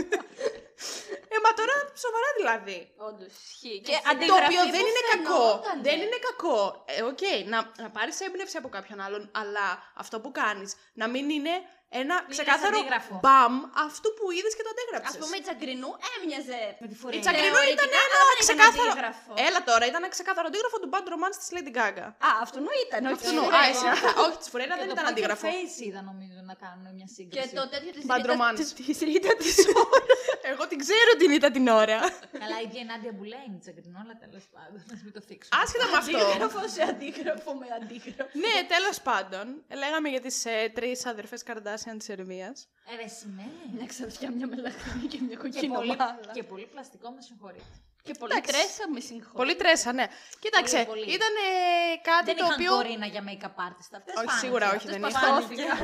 ε, μα τώρα σοβαρά δηλαδή. Όντως, ισχύει. Και Και Το αντιγραφή οποίο δεν που είναι κακό. φαινότανε. Δεν είναι κακό. Ε, οκ, να, να πάρεις έμπνευση από κάποιον άλλον, αλλά αυτό που κάνεις να μην είναι ένα Πλήρες ξεκάθαρο αντίγραφο. μπαμ αυτού που είδες και το αντέγραψες. Α πούμε, η Τσαγκρινού έμοιαζε. Με τη Η Φουρέιρα. Τσαγκρινού Θεωρητικά, ήταν ένα αλλά δεν ήταν ξεκάθαρο. αντίγραφο. Έλα τώρα, ήταν ένα ξεκάθαρο αντίγραφο του Bad Romance της Lady Gaga. Α, αυτού ήταν. Όχι, Αυτού, της α, Φουρέιρα. εσύ, όχι, της Φουρέιρα δεν ήταν αντίγραφο. Και το Face είδα νομίζω να κάνουν μια Και σύγκριση. το τέτοιο της Bad Ρίτα- Romance. της- της Ρίτα της ώρα. Εγώ την ξέρω την είδα την ώρα. Καλά, η ίδια η Νάντια Μπουλέ είναι η Τσαγκρινό, αλλά τέλος πάντων. Να μην το θίξουμε. Άσχετα με αυτό. Αντίγραφο σε αντίγραφο με αντίγραφο. ναι, τέλος πάντων, λέγαμε για τις ε, τρεις αδερφές Καρντάσιαν της Σερβίας. Ε, ρε, σημαίνει. Μια ξαφιά, μια μελαχρινή και μια Και κοκκινή πολύ, μάλα. και πολύ πλαστικό, με συγχωρείτε. Και πολύ Εντάξει. τρέσα με συγχωρείς. Πολύ τρέσα, ναι. Κοίταξε, Πολύ, πολύ. ήταν κάτι Δεν το είχαν οποίο. κορίνα για make-up artist αυτές. Όχι, φάνηκε. σίγουρα όχι, Αυτές δεν παθάνηκαν.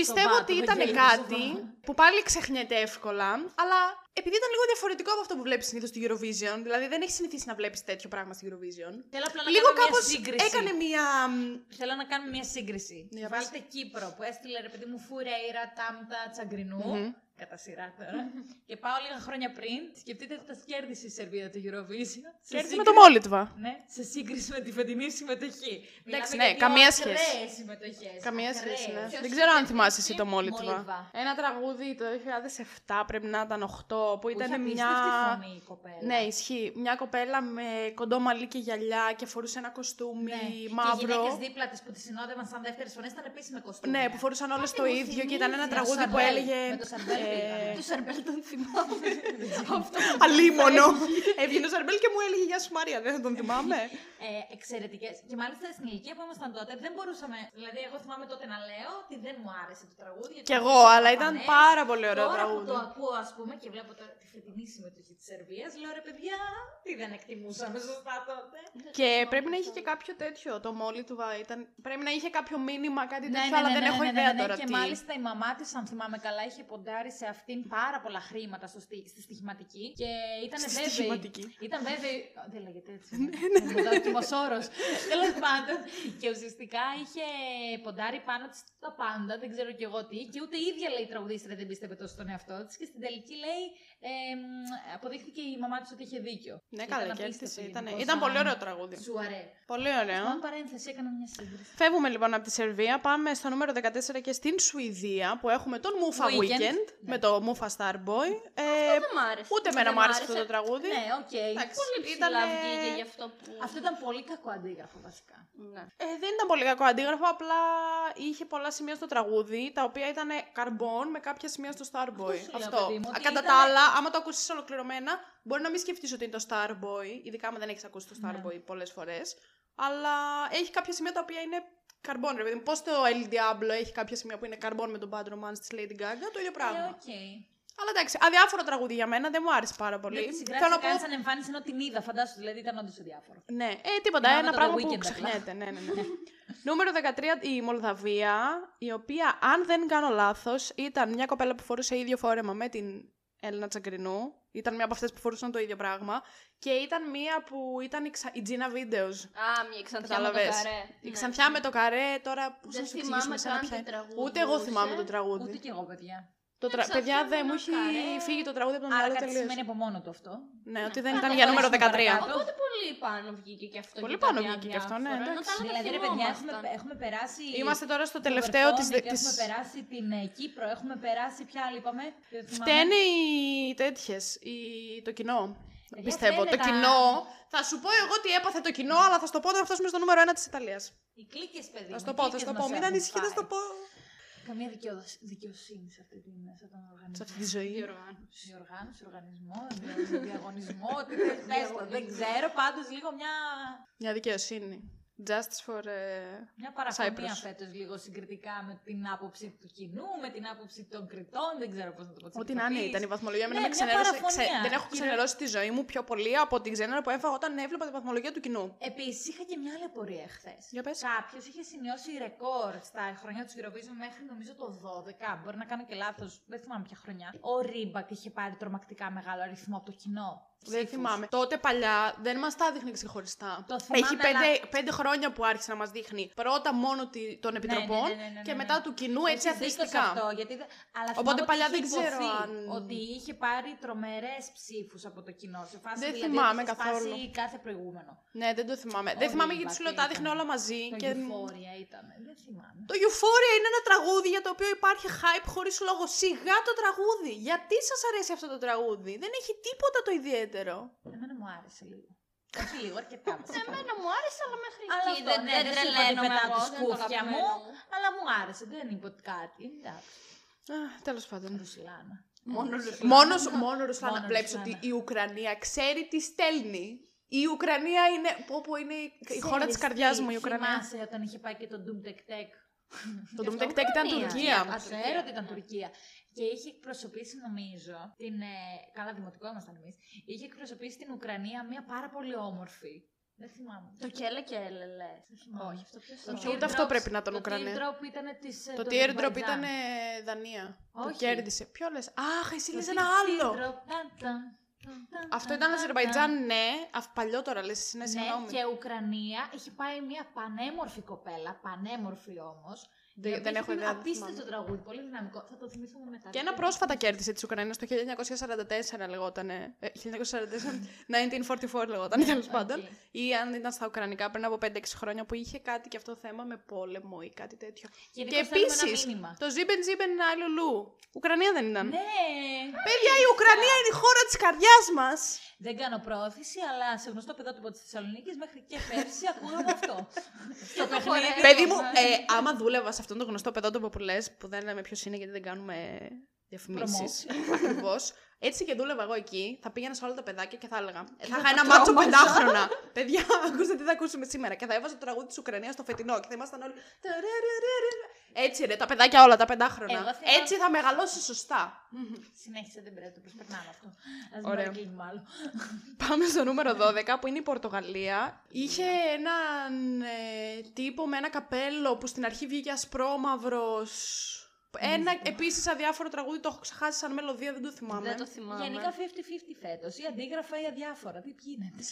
Πιστεύω Σοβά, ότι το ήταν Ευαγγέλιο, κάτι σοβά. που πάλι ξεχνιέται εύκολα, αλλά επειδή ήταν λίγο διαφορετικό από αυτό που βλέπεις συνήθως στη Eurovision, δηλαδή δεν έχεις συνηθίσει να βλέπεις τέτοιο πράγμα στη Eurovision. Θέλω απλά να Λίγο κάνω κάπως μια σύγκριση. έκανε μία. μ, Θέλω να κάνουμε μια σύγκριση. Για πες. Βάλτε Κύπρο που έστειλε ρε παιδί μου Φουρέιρα, Τάμτα, Τσαγκρινού. Μμμ. Κατά σειρά τώρα. και πάω λίγα χρόνια πριν. Σκεφτείτε ότι τα κέρδισε η Σερβία το Eurovision. Σε Κέρδισε με σύγκριση- το Μόλιτβα. Ναι, σε σύγκριση με τη φετινή συμμετοχή. Εντάξει, Μιλάμε ναι, για δύο καμία ακραίες σχέση. συμμετοχές. Καμία Ακραίες. σχέση, ναι. Ποιος Δεν ξέρω αν συμμετείχε; θυμάσαι εσύ το Μόλιτβα. Μόλιτβα; Ένα τραγούδι το 2007 πρέπει να ήταν 8 που Που είχε ήταν απίστευτη μια. φωνή η κοπέλα. Ναι, ισχύει. Μια κοπέλα με κοντό μαλλί και γυαλιά και φορούσε ένα κοστούμι Ναι. Και οι μαύρο. γυναίκες δίπλα της που τη συνόδευαν σαν δεύτερες φωνές ήταν επίσης με κοστούμια. Ναι, που φορούσαν όλες το μου ίδιο και ήταν ένα θυμίζει. τραγούδι Το που Σαρμπέλ. έλεγε. Με το Σαρμπέλ ε, πήγανε. Του Σαρμπέλ τον θυμάμαι. Αυτό Αλίμονο. Έβγαινε ο Σαρμπέλ και μου έλεγε Γεια σου Μαρία, δεν θα τον θυμάμαι. Ε, Εξαιρετικές. Και μάλιστα στην ηλικία που ήμασταν τότε δεν μπορούσαμε. Δηλαδή, εγώ θυμάμαι τότε να λέω ότι δεν μου άρεσε το τραγούδι. γιατί Κι ήταν εγώ, τόσο αλλά ήταν προφανές. πάρα πολύ ωραίο Τώρα τραγούδι. που το ακούω, ας πούμε, και βλέπω τώρα τη φετινή συμμετοχή της Σερβίας, λέω ρε παιδιά, τι δεν εκτιμούσαμε σωστά τότε. Και πρέπει να είχε και κάποιο τέτοιο. Το μόλι του Βα ήταν. Πρέπει να είχε κάποιο μήνυμα, κάτι Ναι, τέτοιο, ναι, αλλά ναι, δεν ναι, έχω ναι, ναι, ιδέα ναι, τώρα Και τι. μάλιστα η μαμά της, αν θυμάμαι καλά, είχε ποντάρει σε αυτήν πάρα πολλά χρήματα στο στι, στη στοιχηματική. Και ήταν Στη βέβαιη. στοιχηματική. Ήταν βέβαιη. Δεν λέγεται έτσι. Ναι, Είναι δόκιμο όρο. Τέλος πάντων. Και ουσιαστικά είχε ποντάρει πάνω της τα πάντα, δεν ξέρω κι εγώ τι. Και ούτε η ίδια λέει η τραγουδίστρια δεν πίστευε τόσο στον εαυτό της. Και στην τελική λέει. Ε, μ, αποδείχθηκε η μαμά της ότι είχε δίκιο. Ναι, Ήταν καλά, απίστευτο κέρδισε. Ήταν, γενικώς, ήταν σαν πολύ ωραίο τραγούδι. Σουαρέ. Πολύ ωραίο. Σαν παρένθεση έκανα μια σύγκριση. Φεύγουμε λοιπόν από τη Σερβία, πάμε στο νούμερο 14 και στην Σουηδία που έχουμε τον Μούφα Weeknd. Weeknd, Ναι. με το Μούφα Starboy. Ε, δεν μ' άρεσε. ούτε εμένα Δεν μου μ' άρεσε αυτό το τραγούδι. Ναι, οκ. Εντάξει, Πολύ ψηλά ήτανε- βγήκε γι' αυτό που. Αυτό ήταν πολύ κακό αντίγραφο βασικά. Ναι. Ε, δεν ήταν πολύ κακό αντίγραφο, απλά είχε πολλά σημεία στο τραγούδι, τα οποία ήταν καρμπόν με κάποια σημεία στο Starboy. Αυτό σου λέω, Αυτό. παιδί μου, ότι Κατά ήταν- τα άλλα, άμα το ακούσεις ολοκληρωμένα, μπορεί να μην σκεφτείς ότι είναι το Starboy, ειδικά άμα δεν έχεις ακούσει το Starboy Ναι. πολλές φορές. Αλλά έχει κάποια σημεία τα οποία είναι καρμπόν, ρε παιδί μου. Πώς το El Diablo έχει κάποια σημεία που είναι καρμπόν με τον Bad Romance της Lady Gaga, το ίδιο πράγμα. Ε, οκ. Αλλά εντάξει, αδιάφορο τραγούδι για μένα, δεν μου άρεσε πάρα πολύ. Δεν τη Θέλω συγκράτησε να πω. καν σαν εμφάνιση ενώ την είδα, φαντάσου, δηλαδή ήταν όντως αδιάφορο. Ναι, ε, τίποτα, Να, ένα με το πράγμα The που Weeknd απλά. ξεχνιέται. Ναι, ναι, ναι. Νούμερο 13, η Μολδαβία, η οποία, αν δεν κάνω λάθος, ήταν μια κοπέλα που φορούσε ίδιο φόρεμα με την Έλληνα Τσαγκρινού. Ήταν μια από αυτές που φορούσαν το ίδιο πράγμα. Και ήταν μια που ήταν η, ξα... η Gina Videos. Α, μια ξανθιά με το Κατάλαβες. καρέ. Η Ναι. ξανθιά με το καρέ, τώρα πώς Δεν θα σου θυμάμαι εξηγήσουμε σε ένα καν ποια τι είναι. τραγουδούσε. Ούτε εγώ θυμάμαι το τραγούδι. Ούτε κι εγώ, παιδιά. Το Μια τρα... ξανθιά Παιδιά, με δεν μου ένα έχει καρέ. φύγει το τραγούδι από τον Άρα μυαλό κάτι τελείως. σημαίνει από μόνο του αυτό. Ναι, ότι Ναι. δεν Πάμε ήταν για νούμερο παρακάτω. 13. Παρακάτω. Οπότε πολύ πάνω βγήκε και αυτό. Πολύ και τα πάνω διά- βγήκε και αυτό, ναι, διάφορα, ενώ εντάξει. τα άλλα τα Δηλαδή, ρε παιδιά, έχουμε, θυμόμασταν. έχουμε περάσει. Είμαστε τώρα στο το τελευταίο της... Βερτόνικ, της... Έχουμε περάσει την ε, Κύπρο, έχουμε περάσει ποια άλλη είπαμε. δεν θυμάμαι. Φταίνε οι τέτοιες, η... το κοινό. Παιδιά, Πιστεύω. φταίνε Το τα- κοινό. Θα σου πω εγώ τι έπαθε το κοινό, αλλά θα σου το πω όταν φτάσουμε στο νούμερο 1 της Ιταλίας. Οι κλίκες, παιδί. Θα μου, σου το οι πω, θα κλίκες σου το μας πω. Μην έχουν ανησυχεί, θα σου το φάει. πω. Καμία δικαιοδοσ- δικαιοσύνη σε αυτή την σε τον οργανισμό. Σε αυτή τη ζωή. Διοργάνωση. Διοργάνωση, οργανισμό, δια- διαγωνισμό, τι θες, πες το, δεν ξέρω, πάντως λίγο μια, Μια δικαιοσύνη. Justice for. ε, μια παραφωνία Cyprus. φέτος λίγο συγκριτικά με την άποψη του κοινού, με την άποψη των κριτών, δεν ξέρω πώς να το πω. της Ό,τι να είναι Επιτροπής. ήταν η βαθμολογία. Εμένα Ναι, με μια ξενέρωσε. παραφωνία. Δεν έχω Κύριε- ξενερώσει τη ζωή μου πιο πολύ από την ξενέρα που έφαγα όταν έβλεπα τη βαθμολογία του κοινού. Επίσης είχα και μια άλλη απορία χθες. Για πες. Κάποιος είχε σημειώσει ρεκόρ στα χρονικά του Eurovision μέχρι νομίζω το 12. Μπορεί να κάνω και λάθος, δεν θυμάμαι ποια χρονιά. Ο Rybak είχε πάρει τρομακτικά μεγάλο αριθμό από το κοινό. Δεν θυμάμαι. Τότε παλιά δεν μας τα έδειχνε ξεχωριστά. Το θυμάμαι, Έχει πέντε, αλλά- πέντε χρόνια που άρχισε να μας δείχνει πρώτα μόνο τη- των επιτροπών ναι, ναι, ναι, και ναι. μετά του κοινού έτσι Έχεις δίκιο σε αθλητικά. Αυτό, γιατί δεν- Αλλά Οπότε θυμάμαι ότι παλιά είχε δεν ξέρω υποθεί αν- Ότι είχε πάρει τρομερές ψήφους από το κοινό. Σε φάση Δεν δηλαδή θυμάμαι ότι είχες καθόλου. σπάσει κάθε προηγούμενο. Ναι, δεν το θυμάμαι. δεν Όλοι θυμάμαι οι γιατί σου λέω μπατέ τα έδειχνε ήταν. όλα μαζί. Το και... Euphoria ήταν. Δεν θυμάμαι. Το Euphoria είναι ένα τραγούδι για το οποίο υπάρχει hype χωρίς λόγο. Σιγά το τραγούδι. Γιατί σας αρέσει αυτό το τραγούδι; Δεν έχει τίποτα το ιδιαίτερο. Εμένα μου άρεσε λίγο. Όχι λίγο, αρκετά βασικά. Εμένα μου άρεσε, αλλά μέχρι Αλλά εκεί. αυτό, δεν ναι, δεν δεν σου είπα ότι τρελαίνομαι πετάω εγώ, τη δεν είναι το σκούφια μου. αγαπημένο μου. Αλλά μου άρεσε, δεν είπε ότι κάτι. Εντάξει. Τέλος πάντων. Ρουσλάνα. Μόνο Ε, Ρουσλάνα. Μόνος, μόνο Ρουσλάνα. Μόνο Βλέπει Ρουσλάνα. ότι η Ουκρανία ξέρει τι στέλνει. Η Ουκρανία είναι. Πω, πω, είναι η- η χώρα της Ξέρεις καρδιάς τι, μου, η Ουκρανία. Θυμάσαι όταν είχε πάει και το Doom Tech Tech. Το Doom Tech Tech ήταν Ουκρανία. Τουρκία. Α, ξέρω ότι ήταν Τουρκία. Και είχε εκπροσωπήσει, νομίζω, την. Ε, καλά, δημοτικό ήμασταν εμείς. Είχε εκπροσωπήσει την Ουκρανία μια πάρα πολύ όμορφη. Δεν θυμάμαι. Το κέλε και έλελε. θυμάμαι. Όχι, αυτό ποιος Το είναι; Και ούτε αυτό πρέπει να ήταν Ουκρανία. Το teardrop ήταν της, ε, Το του teardrop Αζερβαϊτζάν. ήταν Δανία. Το Όχι. κέρδισε. Ποιο λες; Αχ, εσύ Το λες ένα άλλο. teardrop, ταν, ταν, ταν, ταν, Αυτό ταν, ήταν ταν, Αζερβαϊτζάν, ναι. Αφ, παλιό τώρα λες. Ναι, Ναι, συγγνώμη. και Ουκρανία έχει πάει μια πανέμορφη κοπέλα, πανέμορφη όμως. Δεν- δεν έχω ιδέα, δεν Απίστευτο θυμάμαι. τραγούδι, πολύ δυναμικό. Θα το θυμηθούμε μετά. Και ένα πρόσφατα κέρδισε της Ουκρανίας το 1944 λεγότανε. Ε, 1944, 1944 λεγόταν, τέλος πάντων. Ή αν ήταν στα Ουκρανικά πριν από 5-6 χρόνια που είχε κάτι και αυτό θέμα με πόλεμο ή κάτι τέτοιο. Γενικώς και θέλουμε ένα επίσης, μήνυμα. το Sieben Sieben Λουλού. Ουκρανία δεν ήταν. Ναι! Παιδιά, η Ουκρανία είναι η χώρα της καρδιάς μας. Δεν κάνω προώθηση, αλλά σε γνωστό παιδότοπο της Θεσσαλονίκης μέχρι και πέρσι ακούγαμε αυτό. Στο παιχνίδι. Παιδί μου, ε, άμα δούλευα σε αυτόν τον γνωστό παιδότοπο που λες, που δεν λέμε ποιος είναι γιατί δεν κάνουμε διαφημίσεις. Ακριβώς. Έτσι και δούλευα εγώ εκεί, θα πήγαινα σε όλα τα παιδάκια και θα έλεγα. ε, θα είχα ένα μάτσο πεντάχρονα. Παιδιά, ακούστε τι θα ακούσουμε σήμερα. Και θα έβαζα το τραγούδι της Ουκρανίας στο φετινό και θα ήμασταν όλοι. Έτσι ρε, τα παιδάκια όλα, τα πεντάχρονα. Εγώ θυμάμαι- Έτσι θα μεγαλώσει σωστά. Συνέχισε, δεν πρέπει, το προσπερνάμε αυτό. Α Ωραία. μην κλείνουμε άλλο. Πάμε στο νούμερο 12 που είναι η Πορτογαλία. Είχε έναν ε, τύπο με ένα καπέλο που στην αρχή βγήκε ασπρόμαυρος. Ένα επίσης αδιάφορο τραγούδι, το έχω ξεχάσει σαν μελωδία, δεν το θυμάμαι. Δεν το θυμάμαι. Γενικά 50-50 φέτος. Ή αντίγραφα ή αδιάφορα. Τι γίνεται.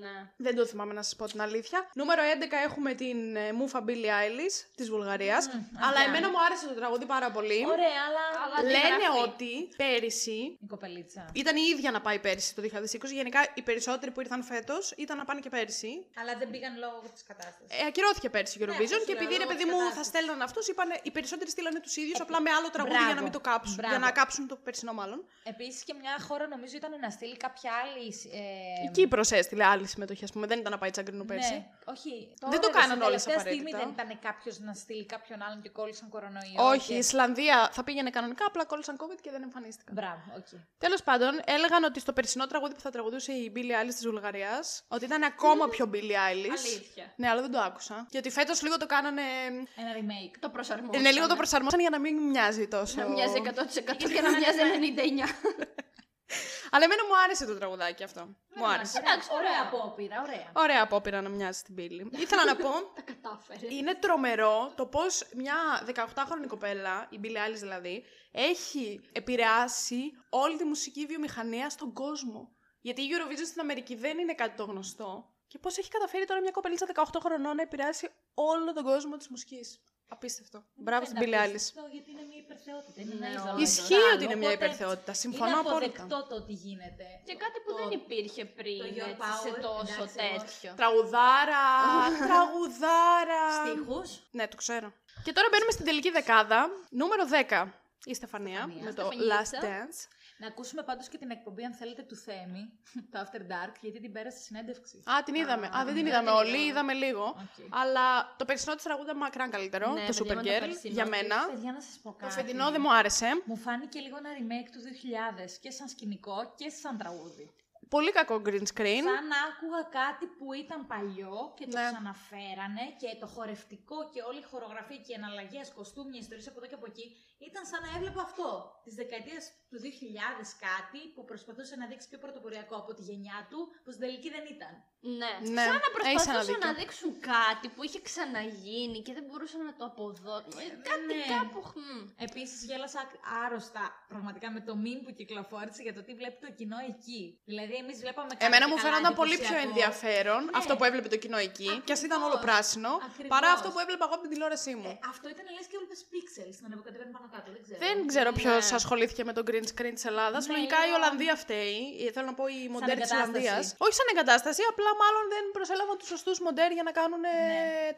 Ναι. Δεν το θυμάμαι να σας πω την αλήθεια. Νούμερο 11 έχουμε την ε, Μούφα Billie Eilish της Βουλγαρίας. Αλλά αγιά. εμένα μου άρεσε το τραγούδι πάρα πολύ. Ωραία, αλλά. Αλλά- Λένε αντιγραφή. ότι πέρυσι Η κοπελίτσα. ήταν η ίδια να πάει πέρυσι το 2020. Γενικά οι περισσότεροι που ήρθαν φέτος ήταν να πάνε και πέρυσι. Αλλά δεν πήγαν λόγω της κατάστασης. Ε, ακυρώθηκε πέρσι η Eurovision αυτό σου και λέω, επειδή ρε λόγω παιδί της μου θα κατάστασης. στέλναν αυτούς, είπαν οι περισσότεροι στείλανε τους ίδιους, απλά με άλλο τραγούδι για να Μπράβο. μην το κάψουν. Μπράβο. Για να κάψουν το περσινό, μάλλον. Επίσης και μια χώρα νομίζω ήταν να στείλει κάποια άλλη. Ε, Η Κύπρος έστειλε άλλη συμμετοχή, ας πούμε. Δεν ήταν να πάει Τσαγκρινού πέρσι. Ναι, όχι. Δεν το ρε, κάναν στην όλες τελευταία στιγμή απαραίτητα. δεν ήταν κάποιος να στείλει κάποιον άλλον και κόλλησαν κορονοϊό. Όχι, η και- Ισλανδία θα πήγαινε κανονικά, απλά κόλλησαν COVID και δεν εμφανίστηκαν. Μπράβο, οκ. Τέλος πάντων, έλεγαν ότι στο περσινό τραγούδι που θα τραγουδούσε η Billie Eilish της Βουλγαρίας, ότι ήταν ακόμα πιο Billie Eilish. Αλήθεια. Ναι, αλλά δεν το άκουσα. Γιατί φέτος λίγο το κάνανε. Ένα remake. Το προσαρμόσαμε. Είναι λίγο το προσαρμόσαν για να μην μοιάζει τόσο. Να μοιάζει 100% και να μοιάζει 99%. Αλλά εμένα μου άρεσε το τραγουδάκι αυτό. Μου άρεσε. Εντάξει, Ωραία ωραία. απόπειρα, ωραία. Ωραία απόπειρα να μοιάζει στην πύλη. Ήθελα να πω, Τα κατάφερες. είναι τρομερό το πώς μια 18χρονη κοπέλα, η Billie Eilish δηλαδή, έχει επηρεάσει όλη τη μουσική βιομηχανία στον κόσμο. Γιατί η Eurovision στην Αμερική δεν είναι κάτι το γνωστό. Και πώς έχει καταφέρει τώρα μια κοπελίτσα 18 χρονών να επηρεάσει όλο τον κόσμο της μουσικής. Απίστευτο. Μπράβο στην Billie Eilish. Αυτό γιατί είναι μια υπερθεότητα. Είναι Ναι, ένα όντως. είδωλο Ισχύει εντός ότι είναι άλλου, μια οπότε υπερθεότητα. Συμφωνώ είναι απόλυτα. αποδεκτό το ότι γίνεται. Και κάτι που Το- δεν υπήρχε πριν το Your έτσι, σε Power, τόσο εντάξει, εγώ- τέτοιο. Τραγουδάρα! τραγουδάρα! Στίχους. Ναι, το ξέρω. Και τώρα μπαίνουμε στην τελική δεκάδα. Νούμερο 10. Η Στεφανία, Στεφανία. με το Στεφανίτσα. Last Dance. Να ακούσουμε πάντως και την εκπομπή, αν θέλετε, του Θέμη, το After Dark, γιατί την πέρασε συνέντευξη. Α, την είδαμε. Α, δεν την δεν είδαμε την όλοι, είδαμε. είδαμε λίγο. Οκ. Αλλά το περσινό της τραγούδι μακράν καλύτερο. Ναι, το παιδιά, με το Supergirl περσινό για της, μένα. Παιδιά, να σας πω Το κάτι. φετινό δεν μου άρεσε. Μου φάνηκε λίγο ένα remake του 2000 και σαν σκηνικό και σαν τραγούδι. Πολύ κακό green screen. Σαν να άκουγα κάτι που ήταν παλιό και το Ναι. ξαναφέρανε και το χορευτικό και όλη η χορογραφία και οι εναλλαγές, κοστούμια, ιστορίες από εδώ και από εκεί ήταν σαν να έβλεπα αυτό. Της δεκαετίας του 2000 κάτι που προσπαθούσε να δείξει πιο πρωτοποριακό από τη γενιά του, που στην τελική δεν ήταν. Ναι. Ναι, Σαν να έχεις ένα προσπαθούσαν δίκιο. να δείξουν κάτι που είχε ξαναγίνει και δεν μπορούσαν να το αποδώσουν. Ε, κάτι ναι. κάπου. χμ. Επίσης, γέλασα άρρωστα πραγματικά με το meme που κυκλοφόρησε για το τι βλέπει το κοινό εκεί. Δηλαδή, Δηλαδή, εμείς βλέπαμε κάτι Εμένα μου καλά φαίνονταν πολύ πιο εντυπωσιακό. ενδιαφέρον Ναι. αυτό που έβλεπε το κοινό εκεί. Και ας ήταν όλο πράσινο, Ακριβώς. παρά αυτό που έβλεπα εγώ από την τηλεόρασή μου. Ε, αυτό ήταν λες και έβλεπε pixels να ανεβοκατεβαίνουν πάνω κάτω. Δεν ξέρω. Δεν ξέρω ποιος Ναι. ασχολήθηκε με το green screen της Ελλάδας. Ναι, Λογικά η λίγο- Ολλανδία φταίει. Ε, Θέλω να πω η μοντέρ της εγκατάσταση. Ολλανδίας. Όχι σαν εγκατάσταση, απλά μάλλον δεν προσέλαβαν τους σωστούς μοντέρ για να κάνουν ε,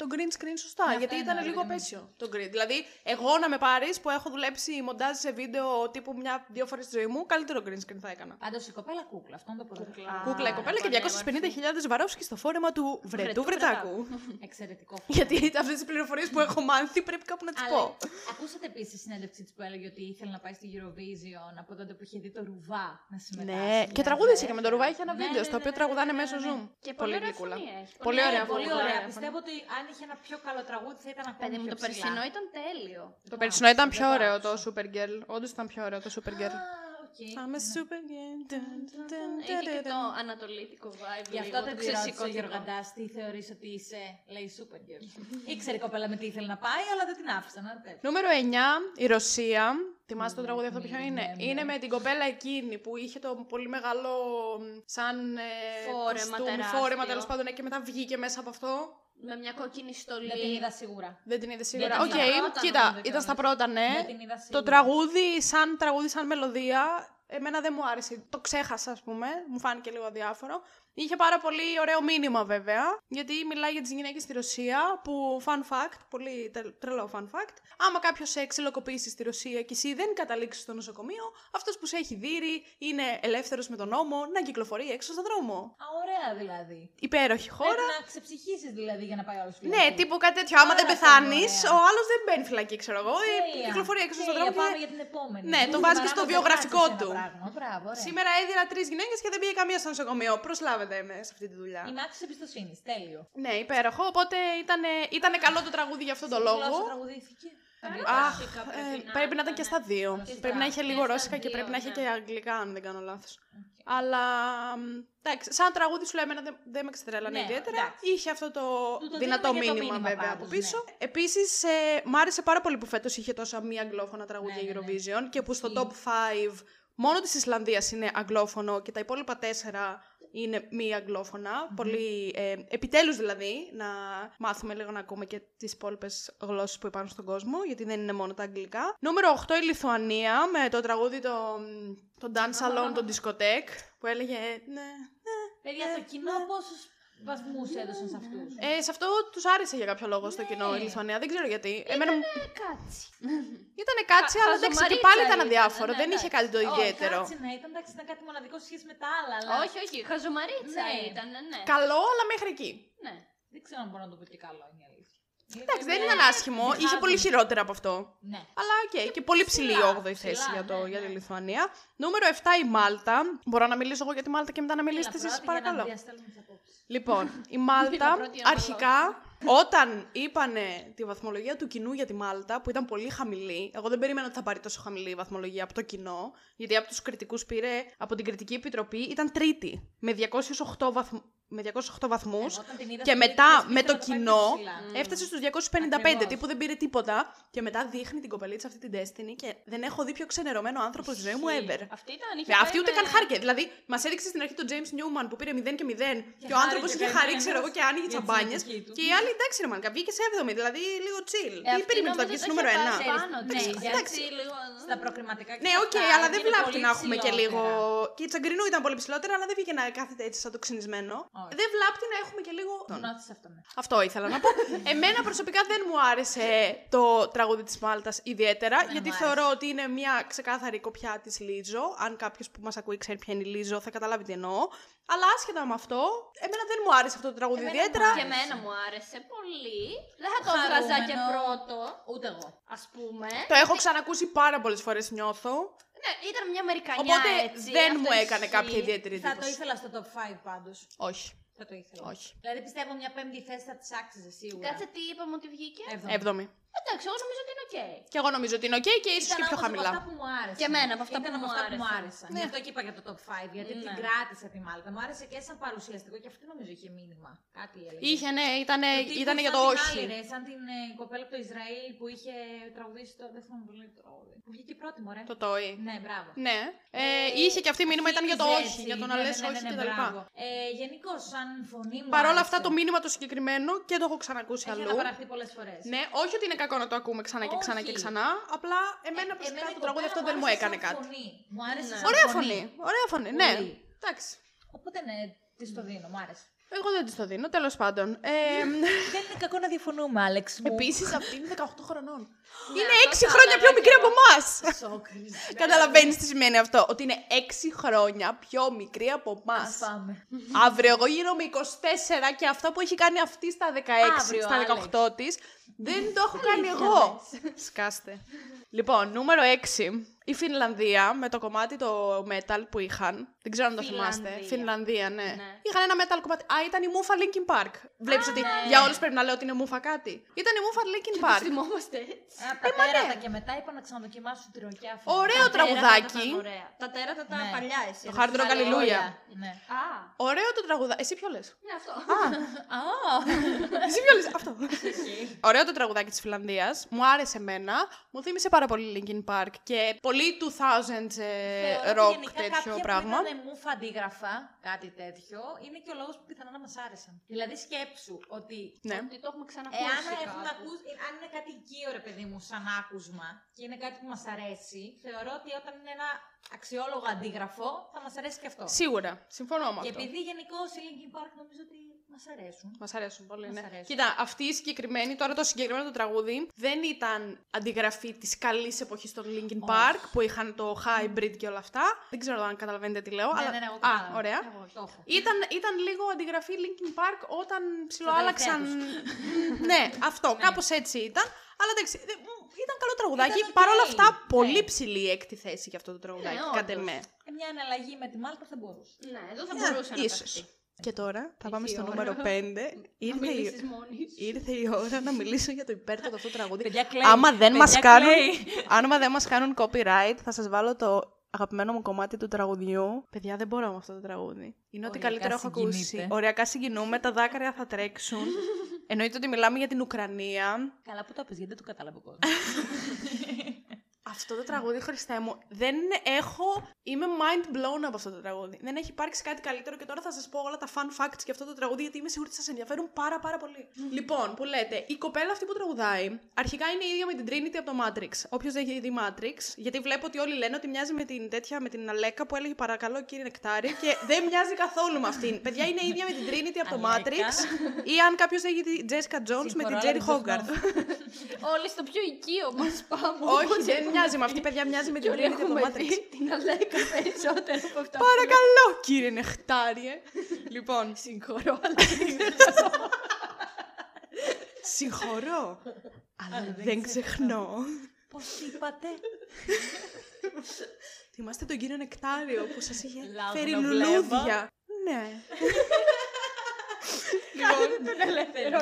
το green screen σωστά. Ναι, γιατί αυτό ήταν εννοώ, λίγο ρε παιδί μου. απέσιο το green. Δηλαδή, εγώ να με πάρεις που έχω δουλέψει μοντάζ σε βίντεο τύπου μια-δύο φορές στη ζωή μου, καλύτερο green screen θα έκανα. Πάντως η κοπέλα κούκλα, αυτό είναι το πρώτο. Κούκλα η κοπέλα και 250.000 βαρόφσκι στο φόρεμα του Βρετού Βρετού Βρετάκου. Εξαιρετικό. Γιατί αυτές τι πληροφορίες που έχω μάθει πρέπει κάπου να τις Αλλά πω. ακούσατε επίσης τη συνέντευξή της που έλεγε ότι ήθελε να πάει στη Eurovision από τότε που είχε δει το ρουβά να συμμετάσχει. Ναι, και δηλαδή. τραγούδισε και με το ρουβά. Είχε ένα Ναι, βίντεο ναι, στο ναι, οποίο ναι, τραγουδάνε ναι, μέσω ναι, ναι. Zoom. Και Πολύ ωραία γλυκούλα. φωνή έχει. Πολύ Ναι, ωραία Πολύ φωνή. ωραία. φωνή. Πιστεύω ότι αν είχε ένα πιο καλό τραγούδι θα ήταν ακόμα Παιδί μου, πιο το ψηλά. περσινό ήταν τέλειο. Το περσινό ήταν πιο δεν ωραίο άκουσα. το Supergirl. Όντως ήταν πιο ωραίο το Supergirl. Α, οκ. I'm a Ναι. Supergirl. Dun, dun, dun, Είχε και dun, το dun. ανατολίτικο vibe. Γι' αυτό λίγο, δεν το τη ρώτησε ο ξεσηκωτικό. Γιωργαντά τι θεωρείς ότι είσαι, λέει Supergirl. Ήξερε η κοπέλα με τι ήθελε να πάει, αλλά δεν την άφησαν. άρα τέλος. Νούμερο 9, η Ρωσία. Θυμάσαι το τραγούδι αυτό ναι, ποιο ναι, είναι; ναι. Είναι με την κοπέλα εκείνη που είχε το πολύ μεγάλο μ, σαν ε, Φόρεμα κοστούμι, τεράστιο. φόρεμα τέλος πάντων ναι, και μετά βγήκε μέσα από αυτό. Με μια κόκκινη στολή. Δεν την είδα σίγουρα. Δεν την είδες σίγουρα. ήταν Οκ, στα πρώτα, κοίτα, νομίζω, ήταν στα κιόλας. πρώτα, ναι. Δεν την είδα Το σίγουρα. τραγούδι, σαν τραγούδι, σαν μελωδία, εμένα δεν μου άρεσε. Το ξέχασα, ας πούμε. Μου φάνηκε λίγο αδιάφορο. Είχε πάρα πολύ ωραίο μήνυμα, βέβαια. Γιατί μιλάει για τις γυναίκες στη Ρωσία. Που, fun fact, πολύ τε- τρελό fun fact. Άμα κάποιος σε ξυλοκοπήσει στη Ρωσία και εσύ δεν καταλήξεις στο νοσοκομείο, αυτός που σε έχει δει είναι ελεύθερος με τον νόμο να κυκλοφορεί έξω στον δρόμο. Α, ωραία δηλαδή. Υπέροχη χώρα. Πρέπει να ξεψυχήσεις δηλαδή για να πάει όλο Ναι, τύπου κάτι τέτοιο. Άμα Πάρα δεν πολύ πεθάνεις, ωραία. ο άλλος δεν μπαίνει φυλακή, ξέρω εγώ. Ε, Τέλεια. κυκλοφορεί έξω στον Τέλεια, δρόμο. Πάμε και- για την επόμενη. Ναι, Μου το την βάζεις και στο παράδοση βιογραφικό ένα του. πράγμα. Μπράβο, ωραία. Σήμερα έδινα τρεις γυναίκες και δεν πήγε καμία στο νοσοκομείο. Προσλάβετε με σε αυτή τη δουλειά. Η μάχη εμπιστοσύνης. Τέλειο. Ναι, υπέροχο. Οπότε ήταν, ήτανε καλό το τραγούδι για αυτόν τον Γλώσσα λόγο. τραγουδήθηκε. Αχ, Ρώσικα ε, πρέπει να πρέπει να ήταν και στα δύο. Και στα- Πρέπει να είχε και λίγο στα ρώσικα και δύο, πρέπει να είχε ναι. και αγγλικά, αν δεν κάνω λάθος. Αλλά μ, εντάξει, σαν τραγούδι σου λέω, εμένα δεν, δεν με ξετρέλανε Ναι, ιδιαίτερα. εντάξει. Είχε αυτό το, Του το δυνατό δίνουμε για το μήνυμα, μήνυμα βέβαια πάντως, από πίσω. ναι. Επίσης, ε, μ' άρεσε πάρα πολύ που φέτος είχε τόσα μη αγγλόφωνα τραγούδια Ναι, ναι, ναι. Eurovision και που στο Ισχύει. top 5 μόνο της Ισλανδίας είναι αγγλόφωνο και τα υπόλοιπα τέσσερα είναι μη αγγλόφωνα. Πολύ, ε, επιτέλους δηλαδή, να μάθουμε λίγο να ακούμε και τις υπόλοιπες γλώσσες που υπάρχουν στον κόσμο, γιατί δεν είναι μόνο τα αγγλικά. Νούμερο 8 η Λιθουανία, με το τραγούδι το, το Dance Salon, το Discotheque, που έλεγε ναι, ναι. Παιδιά, το κοινό πόσους βαθμούς έδωσαν σε αυτούς. Ε, σε αυτό τους άρεσε για κάποιο λόγο στο κοινό η Λιθουανία, δεν ξέρω γιατί. Εμένα μου- Κάτσι. Ήτανε κάτι, Χα- αλλά εντάξει και χαζομαρίτσα πάλι ήταν ήταν, αδιάφορο, ναι, δεν είχε εντάξει. κάτι το ιδιαίτερο. Όχι, ναι, ήταν, εντάξει, ήταν κάτι μοναδικό σε σχέση με τα άλλα. Αλλά... Όχι, όχι. Χαζομαρίτσα Ναι. ήταν, ναι. Καλό, αλλά μέχρι εκεί. Ναι. Δεν ξέρω αν μπορώ να το πω και καλό, είναι η αλήθεια. Εντάξει, δεν Είναι- ήταν άσχημο. Είχε διχάζουν. πολύ χειρότερα από αυτό. Ναι. Αλλά οκ, και πολύ ψηλή η ψηλά, 8η θέση ψηλά, για, το, ναι, για τη ναι. Λιθουανία. Νούμερο 7 η Μάλτα. Μπορώ να μιλήσω εγώ για τη Μάλτα και μετά να μιλήσετε Έλα, εσείς, πρώτη, για να παρακαλώ. διαστέλνουμε τις απόψεις. Λοιπόν, η Μάλτα πρώτη να αρχικά όταν είπανε τη βαθμολογία του κοινού για τη Μάλτα, που ήταν πολύ χαμηλή, εγώ δεν περίμενα ότι θα πάρει τόσο χαμηλή η βαθμολογία από το κοινό, γιατί από τους κριτικούς πήρε από την κριτική επιτροπή, ήταν τρίτη, με 208, βαθμ... με 208 βαθμούς. Εγώ όταν την είδα Και στην μετά τρίτη, με το ήθελα να το πάει κοινό πιο ψηλά. έφτασε στους 255 Ακριβώς. τύπου δεν πήρε τίποτα και μετά δείχνει την κοπελίτσα αυτή την Destiny και δεν έχω δει πιο ξενερωμένο άνθρωπο στη ζωή μου ever. Αυτή ήταν. είχε Με πάει αυτή ούτε με- καν χάρηκε. Δηλαδή, μας έδειξε στην αρχή τον James Newman που πήρε 0 και 0 και, ο άνθρωπος χάρηκε είχε χαρεί, κανένας ξέρω εγώ, και άνοιγε για τη σαμπάνιες. συμμετοχή του. Και η άλλη, εντάξει, ρε μαλάκα, βγήκε σε 7η, δηλαδή λίγο chill. Ε, Τι αυτή περίμενες να νομίζω βγεις το νούμερο είχε 1. πάει πάνω, ναι, Εντάξει. γιατί λίγο... Στα προκριματικά και Ναι, σε οκ, αυτά αλλά δεν είναι βλάπτει πολύ να έχουμε και ψηλότερα. λίγο. Και η Τσαγκρινού ήταν πολύ ψηλότερα, αλλά δεν βγήκε να κάθεται έτσι σαν το ξυνισμένο. Όχι. Δεν βλάπτει να έχουμε και λίγο. Νιώθεις αυτό, ναι. Αυτό ήθελα να πω. Εμένα προσωπικά δεν μου άρεσε το τραγούδι της Μάλτας ιδιαίτερα, γιατί μου θεωρώ ότι είναι μια ξεκάθαρη κοπιά της Λίζο. Αν κάποιος που μας ακούει ξέρει ποια είναι η Λίζο, θα καταλάβει τι εννοώ. Αλλά άσχετα με αυτό, εμένα δεν μου άρεσε αυτό το τραγούδι Εμένα ιδιαίτερα. μου Και άρεσε. εμένα μου άρεσε πολύ. Δεν θα το έβγαζα και Χαρούμενο. πρώτο, Ούτε εγώ. ας πούμε. Το έχω ξανακούσει πάρα πολλές φορές νιώθω. Ναι, ήταν μια Αμερικανιά Οπότε έτσι. δεν αυτός μου έκανε ισχύει. κάποια ιδιαίτερη Θα το εντύπωση. ήθελα στο top 5 πάντως. Όχι. Θα το ήθελα. Όχι. Δηλαδή πιστεύω μια πέμπτη θέση θα τη άξιζε σίγουρα. Κάτσε τι είπαμε ότι βγήκε; Έβδομη. Έβδομη. Εντάξει, εγώ νομίζω ότι είναι οκ. Και εγώ νομίζω ότι είναι οκ και ίσως και πιο όμως χαμηλά. Από αυτά που μου άρεσαν. Και εμένα, από αυτά Ήταν που από μου αυτά που μου άρεσαν. άρεσαν. Ναι. Γι' αυτό και είπα για το top 5, γιατί Ναι. την κράτησα τη Μάλτα. Μου άρεσε και σαν παρουσιαστικό και αυτή νομίζω είχε μήνυμα. Κάτι έλεγε. Είχε, ναι, ήταν, Του τύπου ήταν για σαν το την όχι. άλλη, ρε, σαν την ε, κοπέλα από το Ισραήλ που είχε τραγουδήσει το. Δεν θυμάμαι πολύ το τραγούδι. Που βγήκε πρώτη, μωρέ. Το τόι. Ναι, μπράβο. Ναι. Ε, είχε και αυτή μήνυμα ήταν για το Θύμιζε όχι, έτσι. για το να Ναι, λε ναι, ναι, όχι ναι, κτλ. μπράβο. Ε, Γενικώ, σαν φωνή μου. Παρ' όλα άρεσε. αυτά το μήνυμα το συγκεκριμένο και το έχω ξανακούσει Έχει αλλού. αναπαραχθεί πολλές φορές. Ναι, όχι ότι είναι κακό να το ακούμε ξανά και ξανά και Όχι. ξανά. Απλά εμένα προσωπικά το τραγούδι αυτό δεν μου έκανε κάτι. Μου άρεσε Ναι. σαν Ωραία φωνή. Ωραία φωνή, ναι. Πολύ. Εντάξει. Οπότε ναι, της το δίνω, μου άρεσε. Εγώ δεν της το δίνω, τέλος πάντων. Ε, Δεν είναι κακό να διαφωνούμε, Άλεξ. Επίσης αυτή είναι 18 χρονών. Ναι, είναι αυτό 6 θα χρόνια έλεγα πιο κι μικρή εγώ. από εμάς. Σοκ. Καταλαβαίνεις τι σημαίνει αυτό. Ότι είναι 6 χρόνια πιο μικρή από Ας εμά. πάμε. Αύριο εγώ γίνομαι 24 και αυτά που έχει κάνει αυτή στα 16, Αύριο, στα Άλεξ. 18 της, δεν το έχω κάνει εγώ. Σκάστε. Λοιπόν, νούμερο 6. Η Φινλανδία με το κομμάτι το metal που είχαν. Δεν ξέρω αν το θυμάστε. Φινλανδία. Φινλανδία, ναι. Ναι. Είχαν ένα metal κομμάτι. Α, ήταν η Μούφα Linkin Park. Βλέπεις ότι ναι. για όλους πρέπει να λέω ότι είναι Μούφα κάτι. Ήταν η Μούφα Linkin Park. Θυμόμαστε έτσι. Από τα τέρατα και μετά είπα να ξαναδοκιμάσουν τη ροκιά. φωνή. Ωραίο Τα τέρατα τραγουδάκι. ήταν ωραία. Τα τέρατα τα Ναι. παλιά εσύ. Το ρε, Hard Rock τα Hallelujah. Ναι. Α, Ωραίο το τραγουδάκι. Εσύ ποιο λες; ναι αυτό. Α, Εσύ ποιο λες; Αυτό. Ωραίο το τραγουδάκι της Φιλανδίας. Μου άρεσε εμένα. Μου θύμισε πάρα πολύ Linkin Park και πολύ 2000s ε, Θεωρώ rock ότι γενικά τέτοιο κάποια πράγμα. Που ήταν μουφα αντίγραφα, κάτι τέτοιο, είναι και ο λόγος που πιθανόν να μας άρεσαν. Δηλαδή σκέψου ότι Ναι. Ότι το έχουμε ξανακούσει. Εάν έχουμε κάπου. ακούσει, αν είναι κάτι οικείο ρε παιδί μου, σαν άκουσμα και είναι κάτι που μας αρέσει, θεωρώ ότι όταν είναι ένα αξιόλογο αντίγραφο, θα μας αρέσει και αυτό. Σίγουρα. Συμφωνώ με Και αυτό. επειδή γενικώ οι Linkin Park νομίζω ότι μας αρέσουν. Μας αρέσουν πολύ, Μας ναι. αρέσουν. Κοίτα, αυτή η συγκεκριμένη, τώρα το συγκεκριμένο το τραγούδι, δεν ήταν αντιγραφή της καλής εποχής των Linkin Όχι. Park που είχαν το hybrid και όλα αυτά. Δεν ξέρω αν καταλαβαίνετε τι λέω. Ναι, αλλά... ναι, ναι, εγώ Α, κατάλαβα. ωραία. Εγώ το έχω. Ήταν, ήταν λίγο αντιγραφή Linkin Park όταν ψιλοάλλαξαν. τελευταία ναι, αυτό, Ναι. κάπως έτσι ήταν. Αλλά εντάξει, δε- μ, ήταν καλό τραγουδάκι. Ήταν οκ, Παρ' όλα αυτά, ναι. πολύ ψηλή η έκτη θέση για αυτό το τραγουδάκι, Ναι, κατ' όντως. εμέ. Ε, Μια αναλλαγή με τη Μάλτα θα μπορούσε. Ναι, εδώ θα Ναι, μπορούσε να ίσως. παιχτεί. Και τώρα θα πάμε Ήρθε η στο ώρα. νούμερο 5. Να Ήρθε η, μιλήσεις μόνης σου. ήρθε η ώρα να μιλήσω για το υπέρτατο αυτό τραγούδι. Παιδιά, κλαίει. Άμα δεν Παιδιά, μας κάνουν, κλαίει. άμα δεν μας κάνουν copyright, θα σας βάλω το αγαπημένο μου κομμάτι του τραγουδιού. Παιδιά, δεν μπορώ με αυτό το τραγούδι. Είναι ό,τι Οριακά καλύτερο έχω ακούσει. συγκινείται. Οριακά συγκινούμε, τα δάκρυα θα τρέξουν. Εννοείται ότι μιλάμε για την Ουκρανία. Καλά που το πες, γιατί δεν το κατάλαβε ο κόσμος. Αυτό το τραγούδι, Χριστέ μου, δεν έχω. Είμαι mind blown από αυτό το τραγούδι. Δεν έχει υπάρξει κάτι καλύτερο και τώρα θα σας πω όλα τα fun facts για αυτό το τραγούδι, γιατί είμαι σίγουρη ότι σας ενδιαφέρουν πάρα πάρα πολύ. λοιπόν, που λέτε, η κοπέλα αυτή που τραγουδάει, αρχικά είναι η ίδια με την Trinity από το Matrix. Όποιος δεν έχει δει Matrix, γιατί βλέπω ότι όλοι λένε ότι μοιάζει με την τέτοια, με την Αλέκα που έλεγε Παρακαλώ κύριε Νεκτάρι και δεν μοιάζει καθόλου με αυτήν. Παιδιά είναι η ίδια με την Trinity από το Αλέκα. Matrix ή αν κάποιος έχει δει Jessica Jones με την Συγχωρώ, αλλά Jerry δεν το Hogarth. Όλοι στο πιο οικείο μας πάμε. Όχι, δεν μοιάζει με αυτή, παιδιά, μοιάζει με Και την όλοι Trinity από το έχουμε Matrix. δει την Αλέκα περισσότερο από αυτά. Παρακαλώ, κύριε Νεχτάριε. λοιπόν, Συγχωρώ, αλλά συγχωρώ, αλλά δεν ξεχνώ. Πώς είπατε; Θυμάστε τον κύριο Νεκτάριο που σας είχε Λάγνο φέρει βλέμμα. λουλούδια. Ναι. λοιπόν, Τον ελεύθερο.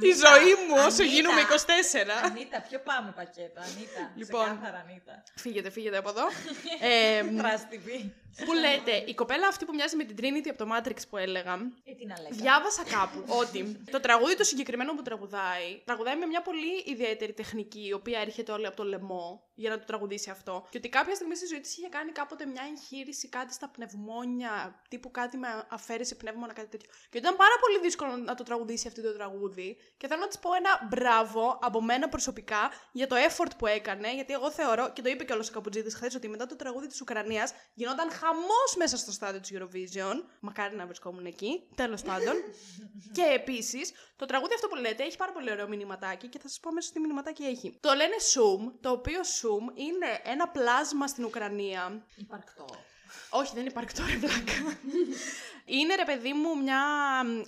η ζωή μου όσο γίνομαι 24. Ανίτα, ποιο πάμε πακέτο, Ανίτα. Λοιπόν. Ξεκάθαρα, Ανίτα. Φύγετε, φύγετε από εδώ. ε, Trust TV. Που λέτε, η κοπέλα αυτή που μοιάζει με την Trinity από το Matrix που έλεγα, Ε, τι να λέγαμε. Διάβασα κάπου ότι το τραγούδι του συγκεκριμένου που τραγουδάει, τραγουδάει με μια πολύ ιδιαίτερη τεχνική, η οποία έρχεται όλη από το λαιμό για να το τραγουδήσει αυτό. Και ότι κάποια στιγμή στη ζωή της είχε κάνει κάποτε μια εγχείρηση, κάτι στα πνευμόνια, τύπου κάτι με αφαίρεση πνεύμονα, κάτι τέτοιο. Και ότι ήταν πάρα πολύ δύσκολο να το τραγουδήσει αυτό το τραγούδι. Και θέλω να της πω ένα μπράβο από μένα προσωπικά για το effort που έκανε, γιατί εγώ θεωρώ, και το είπε και όλο ο Καπουτζίδη χθες, ότι μετά το τραγούδι της Ουκρανίας γινόταν χαμός μέσα στο στάδιο της Eurovision. Μακάρι να βρισκόμουν εκεί. Τέλος πάντων. και επίσης, το τραγούδι αυτό που λέτε έχει πάρα πολύ ωραίο μηνυματάκι και θα σας πω αμέσως τι μηνυματάκι έχει. Το λένε Zoom, το οποίο Zoom είναι ένα πλάσμα στην Ουκρανία Υπαρκτό. όχι, δεν υπάρχει τώρα πλάκα. Είναι ρε παιδί μου μια.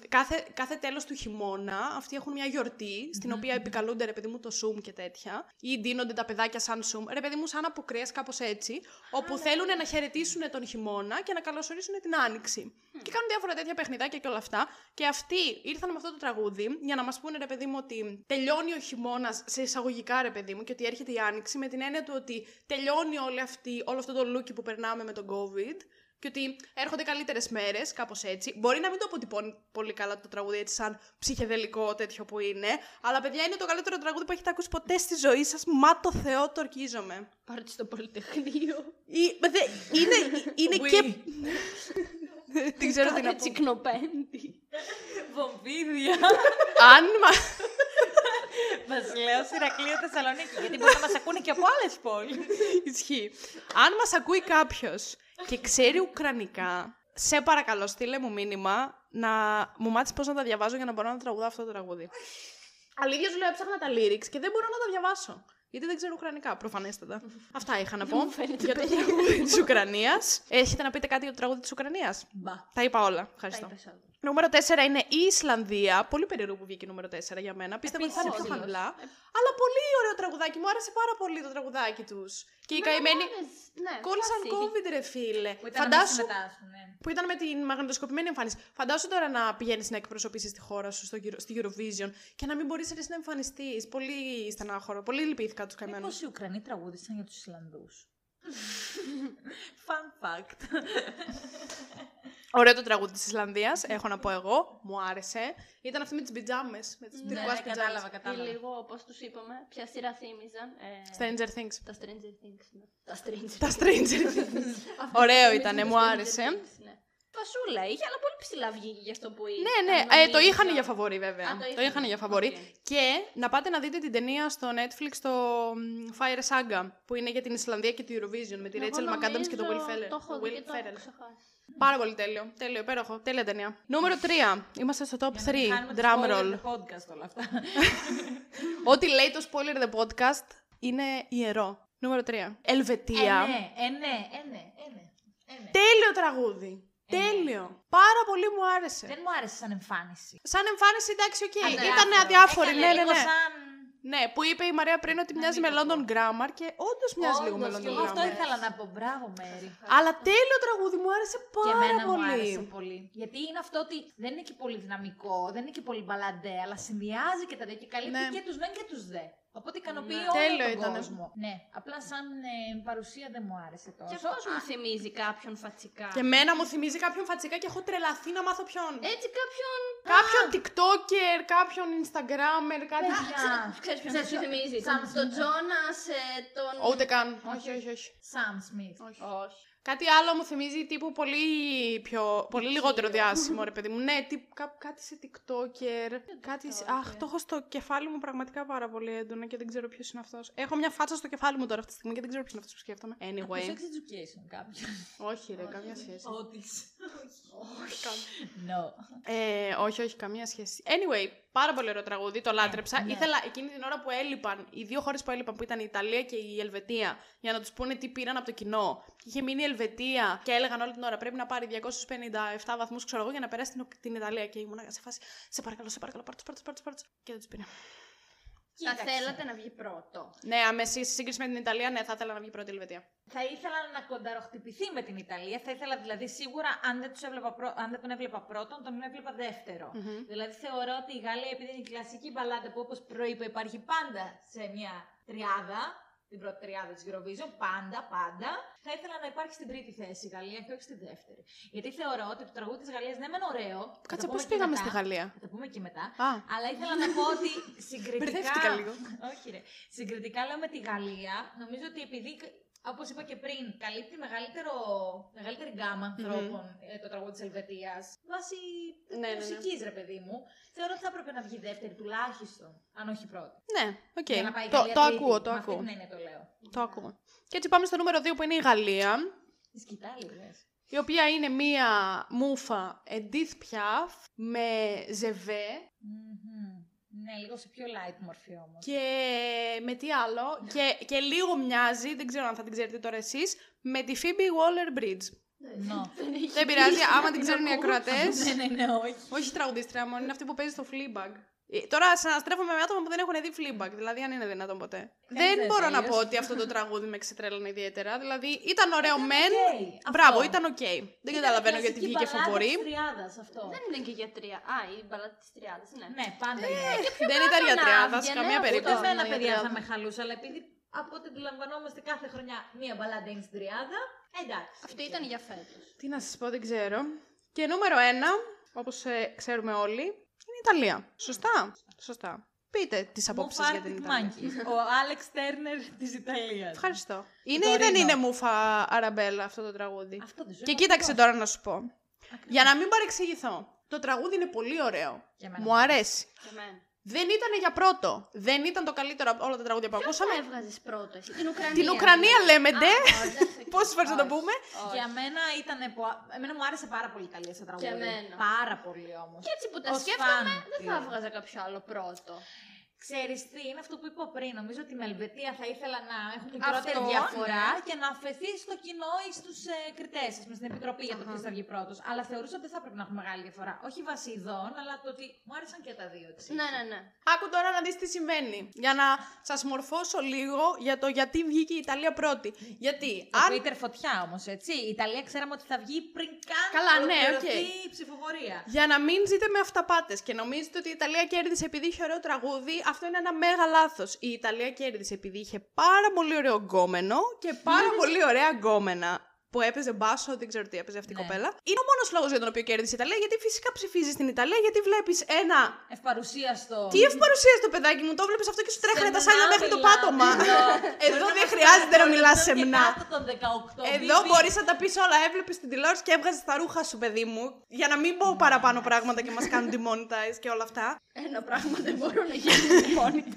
Κάθε, κάθε τέλος του χειμώνα αυτοί έχουν μια γιορτή στην οποία επικαλούνται ρε παιδί μου το σουμ και τέτοια. Ή ντύνονται τα παιδάκια σαν σουμ. Ρε παιδί μου, σαν αποκρέα κάπως έτσι. Όπου θέλουν να χαιρετήσουν τον χειμώνα και να καλωσορίσουν την άνοιξη. Και κάνουν διάφορα τέτοια παιχνιδάκια και όλα αυτά. Και αυτοί ήρθαν με αυτό το τραγούδι για να μας πούνε ρε παιδί μου ότι τελειώνει ο χειμώνας σε εισαγωγικά ρε παιδί μου και ότι έρχεται η άνοιξη με την έννοια του ότι τελειώνει όλη αυτή, όλο αυτό το λούκι που περνάμε με τον COVID και ότι έρχονται καλύτερες μέρες, κάπως έτσι. Μπορεί να μην το αποτυπώνει πολύ καλά το τραγούδι έτσι, σαν ψυχεδελικό τέτοιο που είναι. Αλλά παιδιά είναι το καλύτερο τραγούδι που έχετε ακούσει ποτέ στη ζωή σας. Μα το Θεό, το ορκίζομαι. Πάρτε στο Πολυτεχνείο. Ή- δε- είναι είναι Oui. και. Δεν ξέρω τι να Κάθε πω. τσικνοπέμπτη. Βομβίδια. Αν μα. Βασιλέο Ηρακλείο Θεσσαλονίκη. Γιατί μπορεί να μας ακούνε και από άλλες πόλεις. Ισχύει. Αν μας ακούει κάποιος και ξέρει Ουκρανικά, σε παρακαλώ, στείλε μου μήνυμα να μου μάθεις πώς να τα διαβάζω για να μπορώ να τραγουδάω αυτό το τραγούδι. Αλήθεια σου λέω, έψαχνα τα lyrics και δεν μπορώ να τα διαβάσω. Γιατί δεν ξέρω Ουκρανικά, προφανέστατα. Αυτά είχα να πω μου φαίνεται για το τραγούδι της Ουκρανίας. Έχετε να πείτε κάτι για το τραγούδι της Ουκρανίας; Μπα. Τα είπα όλα. Τα Ευχαριστώ. Είπες όλα. Νούμερο 4 είναι η Ισλανδία. Πολύ περίεργο που βγήκε νούμερο 4 για μένα. Πίστευα ότι θα είναι πιο Επίσης. χαμηλά. Αλλά πολύ ωραίο τραγουδάκι. Μου άρεσε πάρα πολύ το τραγουδάκι τους. Και οι καημένοι. Ναι, Κόλλησαν φάση. COVID, ρε φίλε. Που ήταν να Φαντάσου. συμμετάσχουν, ναι. Που ήταν με την μαγνητοσκοπημένη εμφάνιση. Φαντάσου τώρα να πηγαίνεις να εκπροσωπήσεις τη χώρα σου στο, Euro- στη Eurovision και να μην μπορείς να εμφανιστείς. Πολύ στενάχωρο. Πολύ λυπήθηκα τους καημένους. Μήπως οι Ουκρανοί τραγούδισαν για τους Ισλανδούς. Fun fact. Ωραίο το τραγούδι της Ισλανδίας, έχω να πω εγώ. Μου άρεσε. Ήταν αυτή με τις πιτζάμες. Με τις ναι, τυρκουά πιτζάμες. κατάλαβα, Ή κατάλαβα. λίγο, όπως τους είπαμε, ποια σειρά θύμιζαν. ε, Stranger Things. Τα Stranger Things, ναι. Τα Stranger Τα Stranger Things. Αυτό Ωραίο θυμίζει ήτανε, τα μου Stranger άρεσε. Things, ναι. Φασούλα είχε, αλλά πολύ ψηλά βγήκε για αυτό που είχε. Ναι, ναι, ε, το είχαν για φαβορή βέβαια. Α, το το είχαν. είχαν για φαβορή. Οκ. Και να πάτε να δείτε την ταινία στο Netflix το μ, Fire Saga που είναι για την Ισλανδία και τη Eurovision με τη Rachel McAdams και τον Will Ferrell. Το έχω τον δει Will και το έχω Ferrell. ξεχάσει. Πάρα πολύ τέλειο. Τέλειο, υπέροχο. Τέλεια ταινία. Νούμερο 3. Είμαστε στο top 3. Κάνουμε το Drum spoiler roll. the podcast όλα αυτά. Ό,τι λέει το spoiler the podcast είναι ιερό. Νούμερο 3. Ελβετία. Ε, ναι, ε, ναι, ε, ναι, ε, ναι, ε, ναι. Τέλειο τραγούδι. Ε, ναι. Τέλειο. Πάρα πολύ μου άρεσε. Δεν μου άρεσε σαν εμφάνιση. Σαν εμφάνιση, εντάξει, οκ. Αδιάφορο. Ήταν αδιάφορη. Έκανε Ναι, ναι, λίγο ναι. σαν... Ναι, που είπε η Μαρία πριν ότι μοιάζει με μην το London πω. Grammar και όντως μοιάζει λίγο με Όντως, και London εγώ αυτό Grammar. ήθελα να πω. Μπράβο, Μέρη. Αλλά τέλειο τραγούδι, μου άρεσε Και πάρα εμένα μου πολύ. άρεσε πολύ. Γιατί είναι αυτό ότι δεν είναι και πολύ δυναμικό, δεν είναι και πολύ μπαλαντέ, αλλά συνδυάζει και τα δύο και καλύπτει Ναι. και τους μεν και τους δε. Οπότε ικανοποιεί Ναι. όλο Τέλειο τον ήτανε. κόσμο. Ναι, απλά σαν ε, παρουσία δεν μου άρεσε τόσο. Και αυτός μου θυμίζει κάποιον φατσικά. Και εμένα μου θυμίζει κάποιον φατσικά και έχω τρελαθεί να μάθω ποιον. Έτσι κάποιον... Κάποιον TikToker, κάποιον Instagrammer, κάτι. Παιδιά. Ξέρεις ποιον Ξέρεις σου ποιο- θυμίζει. Sam Τον- Τον Smith. Τζόνας, ε, τον... Ούτε καν. Όχι, όχι, όχι. Sam Smith. όχι. Όχι. Κάτι άλλο μου θυμίζει τύπου πολύ, πιο, πολύ λιγότερο διάσημο, ρε παιδί μου. Ναι, τύπου, κά- κάτι σε TikToker. Κάτι... σε- TikToker. Αχ, το έχω στο κεφάλι μου πραγματικά πάρα πολύ έντονα και δεν ξέρω ποιος είναι αυτός. Έχω μια φάτσα στο κεφάλι μου τώρα αυτή τη στιγμή και δεν ξέρω ποιος είναι αυτός που σκέφτομαι. Το Anyway. sex education κάποιο. όχι, ρε, καμία σχέση. Ότις. όχι. No. Ε, όχι, όχι, καμία σχέση. Anyway, πάρα πολύ ωραίο τραγούδι, το λάτρεψα. ναι. Ήθελα εκείνη την ώρα που έλειπαν, οι δύο χώρες που έλειπαν, που ήταν η Ιταλία και η Ελβετία, για να τους πούνε τι πήραν από το κοινό. Και είχε μείνει η Ελβετία και έλεγαν όλη την ώρα πρέπει να πάρει 257 βαθμούς, ξέρω εγώ, για να περάσει την, την Ιταλία. Και ήμουν σε φάση, σε παρακαλώ, σε παρακαλώ, πάρτου, πάρτου, πάρτου, πάρτου. Και δεν τους πήρε. Θα Κοίταξε. θέλατε να βγει πρώτο. Ναι, αμέσω σε σύγκριση με την Ιταλία, ναι, θα ήθελα να βγει πρώτη η Ελβετία. Θα ήθελα να κονταροχτυπηθεί με την Ιταλία. Θα ήθελα δηλαδή σίγουρα, αν δεν, τους έβλεπα πρω- αν δεν τον έβλεπα πρώτον, τον έβλεπα δεύτερο. Μμμ. Δηλαδή θεωρώ ότι η Γαλλία, επειδή είναι η κλασική μπαλάντα που όπως προείπα υπάρχει πάντα σε μια τριάδα, την πρώτη τριάδα της Eurovision, πάντα, πάντα, θα ήθελα να υπάρχει στην τρίτη θέση η Γαλλία και όχι στη δεύτερη. Γιατί θεωρώ ότι το τραγούδι της Γαλλίας ναι, μεν ωραίο. θα Κάτσε, το πώς πούμε και πήγαμε μετά, στη Γαλλία; Θα το πούμε και μετά. Α, Αλλά ήθελα να πω ότι συγκριτικά. Μπερδεύτηκα λίγο. Όχι, ρε. Συγκριτικά λέω με τη Γαλλία, νομίζω ότι επειδή, όπως είπα και πριν, καλύπτει μεγαλύτερο, μεγαλύτερη γκάμα ανθρώπων ε, το τραγούδι της Ελβετίας. Βάσει Ναι, ναι, ναι. μουσικής, ρε παιδί μου. Θεωρώ ότι θα έπρεπε να βγει δεύτερη τουλάχιστον, αν όχι πρώτη. ναι, οκ. Για να πάει η Το, Γαλλία το τρίτη. ακούω, το Με αυτή ακούω. την έννοια το λέω. Το ακούω. Και έτσι πάμε στο νούμερο 2 που είναι η Γαλλία. Τη σκητάλη, λες. η οποία είναι μία μούφα Edith Piaf με ζεβέ Μμμ. Ναι, λίγο σε πιο light μορφή όμως. και με τι άλλο και, και λίγο μοιάζει, δεν ξέρω αν θα την ξέρετε τώρα εσείς, με τη Phoebe Waller-Bridge. No. Δεν πειράζει, άμα την ξέρουν οι ακροατές. ναι, ναι, ναι, όχι. Όχι τραγουδίστρια μόνο, είναι αυτή που παίζει στο Fleabag. Ε, Τώρα συναστρέφομαι με άτομα που δεν έχουν δει Fleabag, δηλαδή αν είναι δυνατόν ποτέ. δεν δεν μπορώ να τέλειωσε. πω ότι αυτό το τραγούδι με ξετρέλανε ιδιαίτερα. Δηλαδή ήταν ωραίο Ήταν μεν. οκ, Μπράβο, αυτό. ήταν οκ. Δεν καταλαβαίνω γιατί Κλασική βγήκε μπαλάντα φαβορή. της τριάδας αυτό. Δεν ήταν και για τρία. Α, η μπαλάντα της τριάδας, ναι. Ναι, πάντα Ε, είναι. Δεν ήταν για να τριάδας, σε βγαινε καμία αυτό. περίπτωση. Ούτε εμένα, δεν ήταν για παιδιά, θα τριάδας. με χαλούσε, αλλά επειδή από ό,τι αντιλαμβανόμαστε κάθε χρονιά μία μπαλάντα είναι στην τριάδα, εντάξει. Αυτό ήταν για φέτος. Τι να σας πω, δεν ξέρω. Και νούμερο ένα, όπως ξέρουμε όλοι, είναι η Ιταλία. Σωστά. Σωστά. Πείτε τις απόψεις για την Ιταλία. Ο Άλεξ Τέρνερ της Ιταλίας. Ευχαριστώ. Είναι ή Τωρίνο. δεν είναι μούφα αραμπέλα αυτό το τραγούδι. Αυτό δεν σου Και είπα κοίταξε ακριβώς. τώρα να σου πω. Για να μην παρεξηγηθώ. Το τραγούδι είναι πολύ ωραίο. Για μένα. Μου αρέσει. Για μένα. Δεν ήταν για πρώτο. Δεν ήταν το καλύτερο από όλα τα τραγούδια που Ποιο ακούσαμε. θα έβγαζες πρώτο, εσύ, την Ουκρανία. Την Ουκρανία λέμε, ντε. Πόσε Πόσες φορές να το πούμε. Για μένα ήταν. πο- Εμένα μου άρεσε πάρα πολύ η Ιταλία σε τραγούδι. εμένα. Πάρα πολύ όμως. Και έτσι που τα Ως σκέφτομαι, φαν, δεν θα δηλαδή. έβγαζα κάποιο άλλο πρώτο. Ξέρεις τι, είναι αυτό που είπα πριν. Νομίζω ότι με Ελβετία θα ήθελα να έχουν μικρότερη Αυτό, διαφορά ναι. και να αφαιθεί στο κοινό ή στους ε, κριτές, στην επιτροπή για το ποιος θα βγει πρώτος. Αλλά θεωρούσα ότι δεν θα πρέπει να έχουν μεγάλη διαφορά. Όχι βάσει ειδών, αλλά το ότι μου άρεσαν και τα δύο. Έτσι. Ναι, ναι, ναι. Άκου τώρα να δεις τι συμβαίνει. Για να σας μορφώσω λίγο για το γιατί βγήκε η Ιταλία πρώτη. Γιατί Το αν Twitter φωτιά όμως, έτσι. Η Ιταλία ξέραμε ότι θα βγει πριν καν Καλά, ναι, ολοκληρωθεί οκ. η ψηφοφορία. Για να μην ζείτε με αυταπάτες και νομίζετε ότι η Ιταλία κέρδισε επειδή είχε ωραίο τραγούδι, αυτό είναι ένα μέγα λάθος. Η Ιταλία κέρδισε επειδή είχε πάρα πολύ ωραίο γκόμενο και πάρα πολύ ωραία γκόμενα. Που έπαιζε μπάσο, δεν ξέρω τι έπαιζε αυτή η Ναι. κοπέλα. Είναι ο μόνος λόγος για τον οποίο κέρδισε η Ιταλία, γιατί φυσικά ψηφίζει στην Ιταλία, γιατί βλέπεις ένα. Ευπαρουσίαστο. Τι ευπαρουσία το παιδάκι μου, το βλέπεις αυτό και σου τρέχανε τα σάλια μέχρι το Σεμνά πάτωμα. μιλάμε. Εδώ Μπορεί δεν να χρειάζεται να μας μιλάς παρακολουθούν και σεμνά. κάτω των 18. Εδώ μπιπι. μπορείς να τα πεις όλα. Έβλεπες την τηλεόραση και έβγαζες τα ρούχα σου, παιδί μου. Για να μην πω παραπάνω πράγματα και μας κάνουν demonetize και όλα αυτά. Ένα πράγμα δεν μπορώ να γίνει μόνη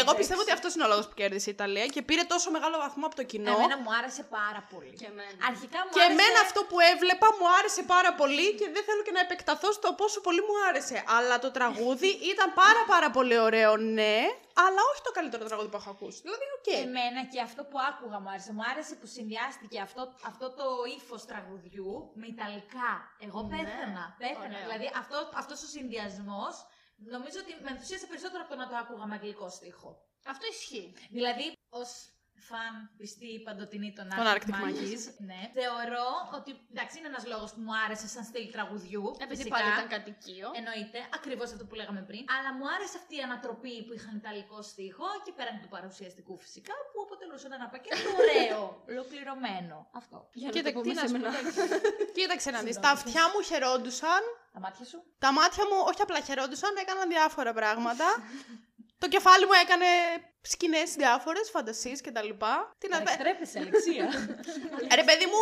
Εγώ πιστεύω ότι αυτός είναι ο λόγος που κέρδισε η Ιταλία και πήρε τόσο μεγάλο βαθμό από το κοινό. Εμένα μου άρεσε πάρα πολύ. Και εμένα. Αρχικά μου Και άρεσε... εμένα αυτό που έβλεπα μου άρεσε πάρα πολύ και δεν θέλω και να επεκταθώ στο πόσο πολύ μου άρεσε. Αλλά το τραγούδι ήταν πάρα πάρα πολύ ωραίο, ναι, αλλά όχι το καλύτερο τραγούδι που έχω ακούσει. Δηλαδή, οκ. Εμένα και αυτό που άκουγα μου άρεσε. Μου άρεσε που συνδυάστηκε αυτό, αυτό το ύφος τραγουδιού με ιταλικά. Εγώ Ναι, πέθανα. πέθανα. ωραίο. Δηλαδή αυτό, αυτός ο συνδυασμός νομίζω ότι με ενθουσίασε περισσότερο από το να το άκουγα με αγγλικό στίχο. Αυτό ισχύει. Δηλαδή, ως φαν πιστή παντοτινή των Τον Arctic Arctic Monkeys, Monkeys. ναι, θεωρώ ότι εντάξει είναι ένας λόγος που μου άρεσε σαν στυλ τραγουδιού. Επειδή φυσικά. πάλι ήταν κατοικείο. Εννοείται, ακριβώς αυτό που λέγαμε πριν. Αλλά μου άρεσε αυτή η ανατροπή που είχαν ιταλικό στίχο και πέραν του παρουσιαστικού φυσικά, που αποτελούσαν ένα πακέτο ωραίο, ολοκληρωμένο. Αυτό. Για να Κοίτα, το τι πούμε να σου πω. σεμνά. Κοίταξε να δεις. Συγγνώμη. Τα αυτιά μου χαιρόντουσαν. Τα μάτια σου; Τα μάτια μου όχι απλά χαιρόντουσαν, έκαναν διάφορα πράγματα. το κεφάλι μου έκανε σκηνές διάφορες, φαντασίες κτλ. Τι να πω. Εκτρέπεσαι, Αλεξία. Ε, Ρε παιδί μου,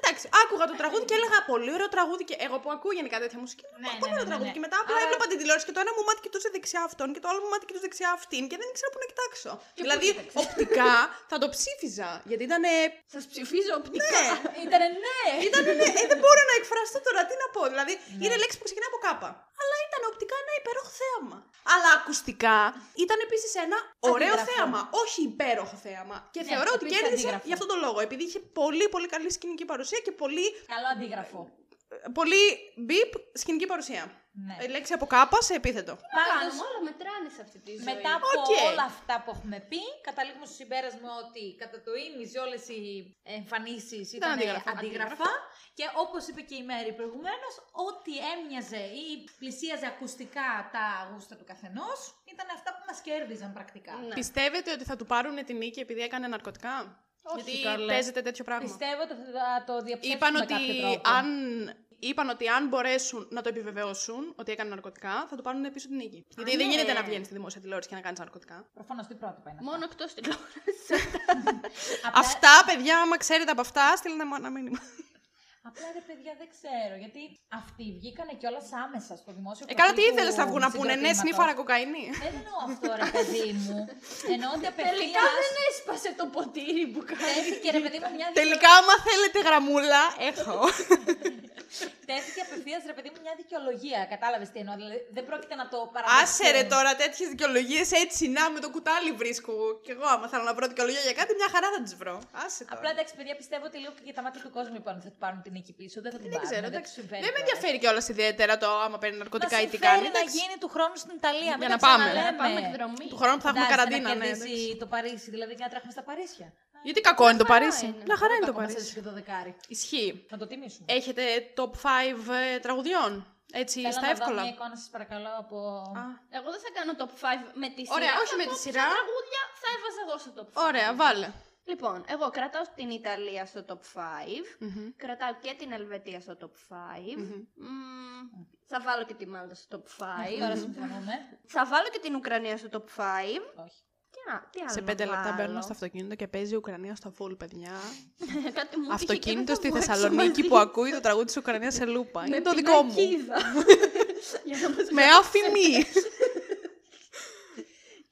εντάξει, άκουγα το τραγούδι και έλεγα πολύ ωραίο τραγούδι. Και εγώ που ακούω γενικά τέτοια μουσική, λέω, Ναι, «Πολύ ναι, ωραίο ναι, ναι, τραγούδι. ναι. Και μετά απλά Άρα- έβλεπα την τηλεόραση και το ένα μου μάτι κοιτούσε δεξιά αυτόν και το άλλο μου μάτι κοιτούσε δεξιά αυτήν και δεν ήξερα πού να κοιτάξω. δηλαδή, κοίταξες; οπτικά θα το ψήφιζα. Γιατί ήταν. Σας ψηφίζω οπτικά. Ναι, Ήτανε ναι! ήταν, ναι, ε, δεν μπορώ να εκφραστώ τώρα, τι να πω. Δηλαδή, Ναι. είναι λέξη που ξεκινάει από κάπα. Αλλά ήταν οπτικά ένα υπέροχο θέαμα. Αλλά ακουστικά ήταν επίσης ένα ωραίο Αντίγραφο. θέαμα, όχι υπέροχο θέαμα. Και Ναι, θεωρώ ότι επίσης κέρδισε αντίγραφο. για αυτόν τον λόγο. Επειδή είχε πολύ, πολύ καλή σκηνική παρουσία και πολύ, Καλό αντίγραφο. πολύ μπιπ σκηνική παρουσία. Ναι. Ε, Λέξη από κάπα σε επίθετο. Πάντως, Κάνουμε όλα μετράνε σε αυτή τη ζωή. Μετά από Οκ. όλα αυτά που έχουμε πει, καταλήγουμε στο συμπέρασμα ότι κατά το ήμισυ όλες οι εμφανίσεις ήταν αντίγραφα. αντίγραφα. Και όπως είπε και η Μέρη προηγουμένως, ό,τι έμοιαζε ή πλησίαζε ακουστικά τα γούστα του καθενός ήταν αυτά που μας κέρδιζαν πρακτικά. Ναι. Πιστεύετε ότι θα του πάρουν την νίκη επειδή έκανε ναρκωτικά; Όχι, Γιατί καλέ. παίζεται τέτοιο πράγμα. Πιστεύω ότι θα το διαψεύσουν Είπαν με ότι, κάποιο τρόπο. αν, είπαν ότι αν μπορέσουν να το επιβεβαιώσουν ότι έκανε ναρκωτικά, θα του πάρουν πίσω την νίκη. Γιατί δεν ναι. γίνεται να βγαίνεις στη δημόσια τηλεόραση και να κάνεις ναρκωτικά. Προφανώς τι πρότυπα είναι. αυτά. Μόνο εκτός τηλεόρασης. Απλά- Αυτά, παιδιά, άμα ξέρετε από αυτά, στείλτε μου ένα μήνυμα. Απλά ρε παιδιά δεν ξέρω. Γιατί αυτοί βγήκανε κιόλας άμεσα στο δημόσιο Ε, καλά, τι προφίλ ήθελες του να βγουν να πούνε, ναι, συγκροτήματος. σνίφαρα κοκαίνη. Δεν εννοώ αυτό ρε παιδί μου. Εννοώ ότι Τελικά απευθεία. δεν έσπασε το ποτήρι που κάνει. Τέθηκε ρε παιδί μου μια Τελικά, άμα θέλετε γραμμούλα, έχω. Τέθηκε απευθείας ρε παιδί μου μια δικαιολογία. Κατάλαβες τι εννοώ. Δηλαδή δεν πρόκειται να το παραδεχτούν. Άσε ρε τώρα τέτοιες δικαιολογίες έτσι να με το κουτάλι βρίσκω. Κι εγώ, άμα θέλω να βρω δικαιολογία για κάτι, μια χαρά θα τις βρω. Άσε τώρα. Απλά εντάξει, παιδιά, πιστεύω ότι λίγο και για τα μάτια του κόσμου λοιπόν θα πάρουν την νίκη πίσω. Δεν θα την δεν πάρουν. ξέρω, δεν εντάξει. τους συμφέρει Δεν με κιόλας. ενδιαφέρει κιόλας ιδιαίτερα το άμα παίρνει ναρκωτικά Μας ή τι συμφέρει κάνει. να εντάξει. γίνει του χρόνου στην Ιταλία. Για μην να τα πάμε. ξαναλέμε. Να πάμε εκδρομή. Του χρόνου θα έχουμε Εντάξει, καραντίνα, να ναι. κερδίσει εντάξει. το Παρίσι, δηλαδή και να τρέχουμε στα Παρίσια. Γιατί κακό είναι το χαρά Παρίσι. είναι. Μια χαρά είναι το Ακόμα σας Παρίσι. και το δεκάρι. Ισχύει. Να το τιμήσουμε. Έχετε top 5 ε, τραγουδιών. Έτσι, Θέλω στα να δω εύκολα. μια εικόνα σας παρακαλώ από... Α, Εγώ δεν θα κάνω top 5 με τη σειρά. Ωραία, όχι θα με πω τη ποια σειρά. τραγούδια θα έβαζα εγώ στο top 5. Ωραία, βάλε. Λοιπόν, εγώ κρατάω την Ιταλία στο top 5. Μμμ. Κρατάω και την Ελβετία στο top 5. Μμμ. Μμμ, θα βάλω και τη Μάλτα στο top 5. Τώρα συμφωνούμε. θα βάλω και την Ουκρανία στο top 5. Όχι. Τι, α, τι άλλο Σε να πέντε λεπτά βάλω; μπαίνω στο αυτοκίνητο και παίζει η Ουκρανία στο full, παιδιά. Κάτι μου τύχε και Αυτοκίνητο δεν στη θα βγω έξω Θεσσαλονίκη μαζί. που ακούει το τραγούδι της Ουκρανίας σε λούπα. Είναι Με το την δικό μου. ακίδα. Για να μας Με γράψεις. αφημί.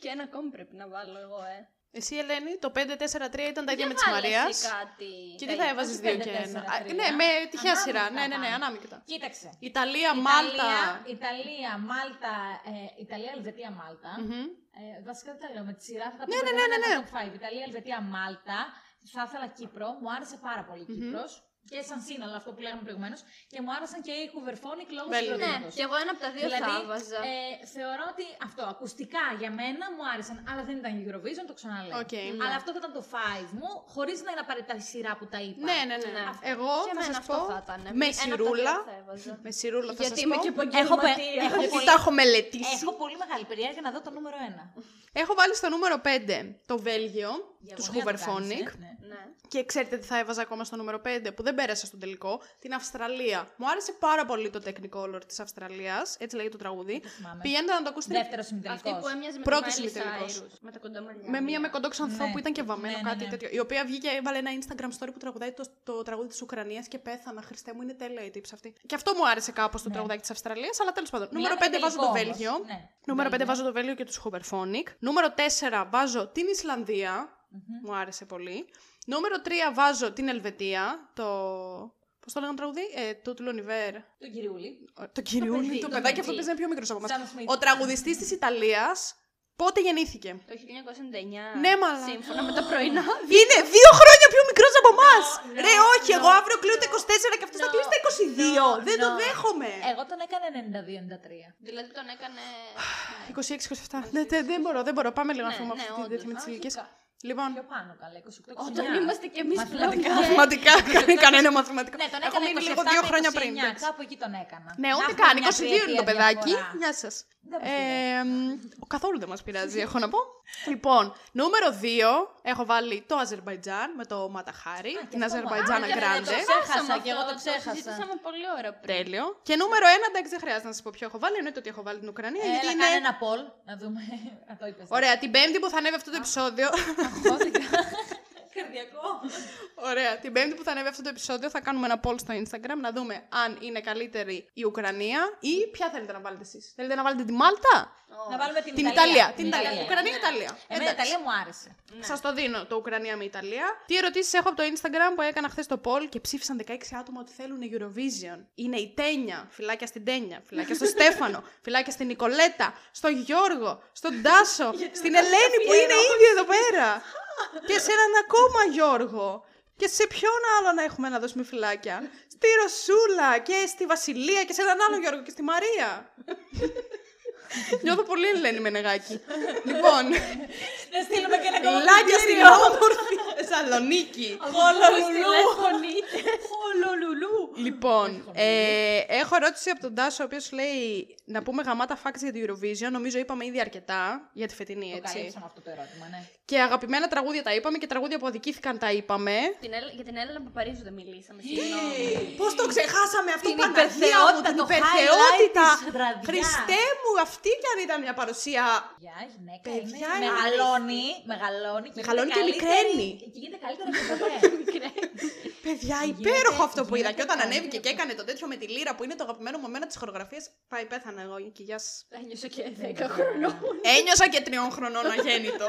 Και ένα ακόμη πρέπει να βάλω εγώ, ε. Εσύ, Ελένη, το 5-4-3 ήταν τα ίδια Για με της βάλε Μαρίας. εσύ κάτι. Και τι θα έβαζες όχι 2 πέντε, και τέσσερα, 1. τρία. Ναι, με τυχαία Ανάμεικτα σειρά. Ναι, ναι, ναι, πάμε. ανάμεικτα. Κοίταξε. Ιταλία, Μάλτα. Ιταλία, Ιταλία, Μάλτα, ε, Ιταλία, Ελβετία, Μάλτα. Μμμ. Ε, βασικά δεν τα λέω με τη σειρά, θα τα Ναι, πω ναι, παιδιά ναι, ναι, ένα ναι. top five. Ιταλία, Ελβετία, Μάλτα. Θα ήθελα Κύπρο, μου άρεσε πάρα πολύ η Κύπρος. Και σαν σύνολο αυτό που λέγαμε προηγουμένως. Και μου άρεσαν και οι Hooverphonic λόγω Βέλγιο. Ναι, συγκροτήματος. και εγώ ένα από τα δύο Δηλαδή, θα έβαζα. ε, θεωρώ ότι αυτό ακουστικά για μένα μου άρεσαν, αλλά δεν ήταν Eurovision, το ξαναλέω. Οκ. Αλλά αυτό θα ήταν το 5 μου, χωρίς να είναι απαραίτητα η σειρά που τα είπα. Ναι, ναι, ναι. Ναι. Εγώ Και θα εμένα σας αυτό πω. θα ήταν. Με Ένα από τα δύο σειρούλα. θα έβαζα. Με σειρούλα θα Γιατί σας είμαι πω. και Έχω, πε- επαγγελματία. έχω, Γιατί πολύ, τα έχω μελετήσει. έχω πολύ μεγάλη περιέργεια να δω το νούμερο 1. Έχω βάλει στο νούμερο 5 το Βέλγιο, τους Διαγωνία το κάνεις, Hooverphonic. ε, ναι. Ναι. Και ξέρετε τι θα έβαζα ακόμα στο νούμερο 5 που δεν πέρασα στον τελικό. Την Αυστραλία. Μου άρεσε πάρα πολύ το Technicolor της Αυστραλίας. Έτσι λέγεται το τραγούδι. θυμάμαι. Πηγαίνετε να το ακούσετε. Δεύτερο συμμετελικός. Αυτή που έμοιαζε με Πρώτος τη Miley ημιτελικός. Cyrus, Με τα κοντομαλιά. Με μία με κοντό ξανθό Ναι. που ήταν και βαμμένο Ναι, ναι, κάτι ναι. τέτοιο. Η οποία βγήκε, έβαλε ένα Instagram story που τραγουδάει το, το τραγούδι της Ουκρανίας και πέθανα. Χριστέ μου, είναι τέλεια η τύψη αυτή. Και αυτό μου άρεσε κάπως το Ναι. τραγουδάκι της Αυστραλίας, αλλά τέλος πάντων. Νούμερο Μιλάμε 5 βάζω το τελικό Βέλγιο. όμως. Ναι. Νούμερο 5 Βέλγιο. βάζω το Βέλγιο και τους Hooverphonic. Νούμερο 4 βάζω την Ισλανδία. Μου άρεσε πολύ. Νούμερο 3 βάζω την Ελβετία. Το. Πώς το λέγανε τραγουδί, ε, το Τουλονιβέρ. Τον κυριούλη. Το κυριούλι, παιδί, το το παιδάκι αυτό παιδί. παίζει να είναι πιο μικρός από Sam εμά. Smith. Ο τραγουδιστής της Ιταλίας πότε γεννήθηκε; Το 1999. Ναι, μαλάκα. Σύμφωνα με τα πρωινά. Είναι δύο χρόνια πιο μικρός από εμάς! no, Ρε, όχι, no. εγώ αύριο κλείνω τα 24 και αυτός θα No, κλείσει τα 22. no, Δεν το no. δέχομαι. Εγώ τον έκανα 92-93. Δηλαδή τον έκανε. 26-27. Ναι, τε- δεν μπορώ, δεν μπορώ. Πάμε λίγο να Ναι, φύγουμε ναι, αυτή τη όντως. Τέτοια με τι Όχι, ηλικίε. κα- Λοιπόν, Πιο πάνω καλά, 28 Όταν είμαστε κι εμείς πλέον. Μαθηματικά. γε- μαθηματικά, κανένα μαθηματικό. Ναι, τον Έχω έκανα μείνει 27 λίγο με δύο χρόνια 29, πριν. εντάξει. Κάπου εκεί τον έκανα. Ναι, Να ούτε έχουμε καν. μια 22 είναι το τριετία παιδάκι. διαφορά. Γεια σας. Δεν μας πειράζει. καθόλου δεν μας πειράζει, έχω να πω. λοιπόν, νούμερο 2 έχω βάλει το Αζερβαϊτζάν με το Ματαχάρι. Α, και Την αυτό μου Αζερβαϊτζάν άρεσε. Γκράντε. Το ξέχασα και εγώ το Το ξέχασα. συζητήσαμε πολύ ώρα πριν. Τέλειο. Και νούμερο 1, εντάξει, δεν χρειάζεται να σας πω ποιο έχω βάλει. Εννοείται ότι έχω βάλει την Ουκρανία. γιατί Έλα, είναι. κάνε ένα poll, να δούμε. Α, το είπες. Ωραία, την Πέμπτη που θα ανέβει αυτό το επεισόδιο. Portugal. Καρδιακό. Ωραία, την Πέμπτη που θα ανέβει αυτό το επεισόδιο θα κάνουμε ένα poll στο Instagram να δούμε αν είναι καλύτερη η Ουκρανία ή ποια θέλετε να βάλετε εσείς. Θέλετε να βάλετε τη Μάλτα, Να βάλουμε την, την Ιταλία. Ιταλία. Την Ιταλία. Ιταλία. Ουκρανία, Ναι. Ιταλία; Εμένα η Ιταλία μου άρεσε. Σας το δίνω το Ουκρανία με Ιταλία. Τι ερωτήσεις έχω από το Instagram που έκανα χθες το poll και ψήφισαν 16 άτομα ότι θέλουν Eurovision. Είναι η Τένια, φυλάκια στην Τένια, φυλάκια στο Στέφανο, φυλάκια στην Νικολέτα, στο Γιώργο, στον Τάσο, στην Ελένη που είναι ήδη εδώ πέρα. και σε έναν ακόμα Γιώργο. Και σε ποιον άλλο να έχουμε να δώσουμε φυλάκια; Στη Ρωσούλα και στη Βασιλεία και σε έναν άλλο Γιώργο και στη Μαρία. Νιώθω πολύ Ελένη Μενεγάκη. λοιπόν, Να στείλουμε και ένα Λάκια στην όμορφη Θεσσαλονίκη. Χολολουλού. λοιπόν, ε, έχω ερώτηση από τον Τάσο, ο οποίος λέει να πούμε γαμάτα facts για την Eurovision. Νομίζω είπαμε ήδη αρκετά για τη φετινή, Το έτσι. καλύψαμε αυτό το ερώτημα, ναι. Και αγαπημένα τραγούδια τα είπαμε και τραγούδια που αδικήθηκαν τα είπαμε. Την Έλ- Για την Έλληνα Παπαρίζου δεν μιλήσαμε. Συγγνώμη. Πώς το ξεχάσαμε αυτό, Την Παναγία μου, υπερθεότητα, την το υπερθεότητα. highlight της βραδιάς. Χριστέ μου, αυτή κι αν ήταν μια παρουσία. Παιδιά, η γυναίκα Παιδιά, είναι... είναι μεγαλώνει, μεγαλώνει και Μεγαλώνει γίνεται και καλύτερη- μικραίνει. Και γίνεται καλύτερα από ποτέ. Παιδιά, Γίνεται- υπέροχο αυτό που είδα. γίνεται Και όταν κάτι. ανέβηκε και έκανε το τέτοιο με τη λύρα που είναι το αγαπημένο μου εμένα της χορογραφίας. Πάει, πέθανα εγώ εκεί. Γεια σα. Ένιωσα και 10 χρονών. Ένιωσα και τριών χρονών αγέννητο.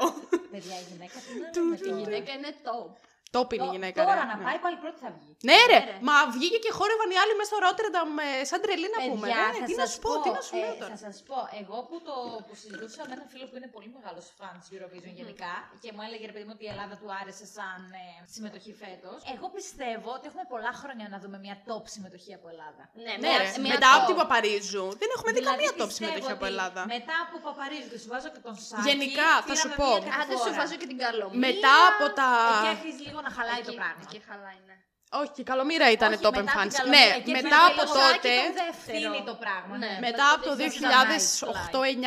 Παιδιά, η γυναίκα τι να λέμε Η τώρα. γυναίκα είναι top. Το πίνει η Τω- γυναίκα. Τώρα ρε. να Ναι. πάει πάλι πρώτη θα βγει. Ναι, ρε! Ναι, ρε. Μα βγήκε και χόρευαν οι άλλοι μέσα στο Ρότερνταμ ε, σαν τρελή να πούμε. Παιδιά, Ρε, θα τι να σας σου πω, τι να σου λέω ε, τώρα. Θα σας πω, εγώ που το που συζητούσα με έναν φίλο που είναι πολύ μεγάλος φαν της Eurovision γενικά και μου έλεγε ρε παιδί μου ότι η Ελλάδα του άρεσε σαν ε, συμμετοχή φέτος. Εγώ πιστεύω ότι έχουμε πολλά χρόνια να δούμε μια top συμμετοχή από Ελλάδα. Ναι, Ναι, μια- ρε. μια Μετά από top. την Παπαρίζου δεν έχουμε δει Δηλαδή, καμία top πιστεύω συμμετοχή από ότι Ελλάδα. Μετά από Παπαρίζου και σου βάζω και τον Σάκη. Γενικά, θα σου πήραμε πω. μια Α, δεν σου κατηφόρα. βάζω και την καλομήρα. Μετά από τα. Εκεί αρχίζει λίγο να χαλάει το Εκεί- πράγμα. Εκεί χαλάει, ναι. Όχι, η Καλομήρα ήταν Όχι, top μετά την εμφάνιση. Καλομήρα, Ναι, εκεί μετά αρχίζει από λίγο Σάκη τότε. τον Ευθύνει το πράγμα. Ναι. Ναι. Μετά από το Μετά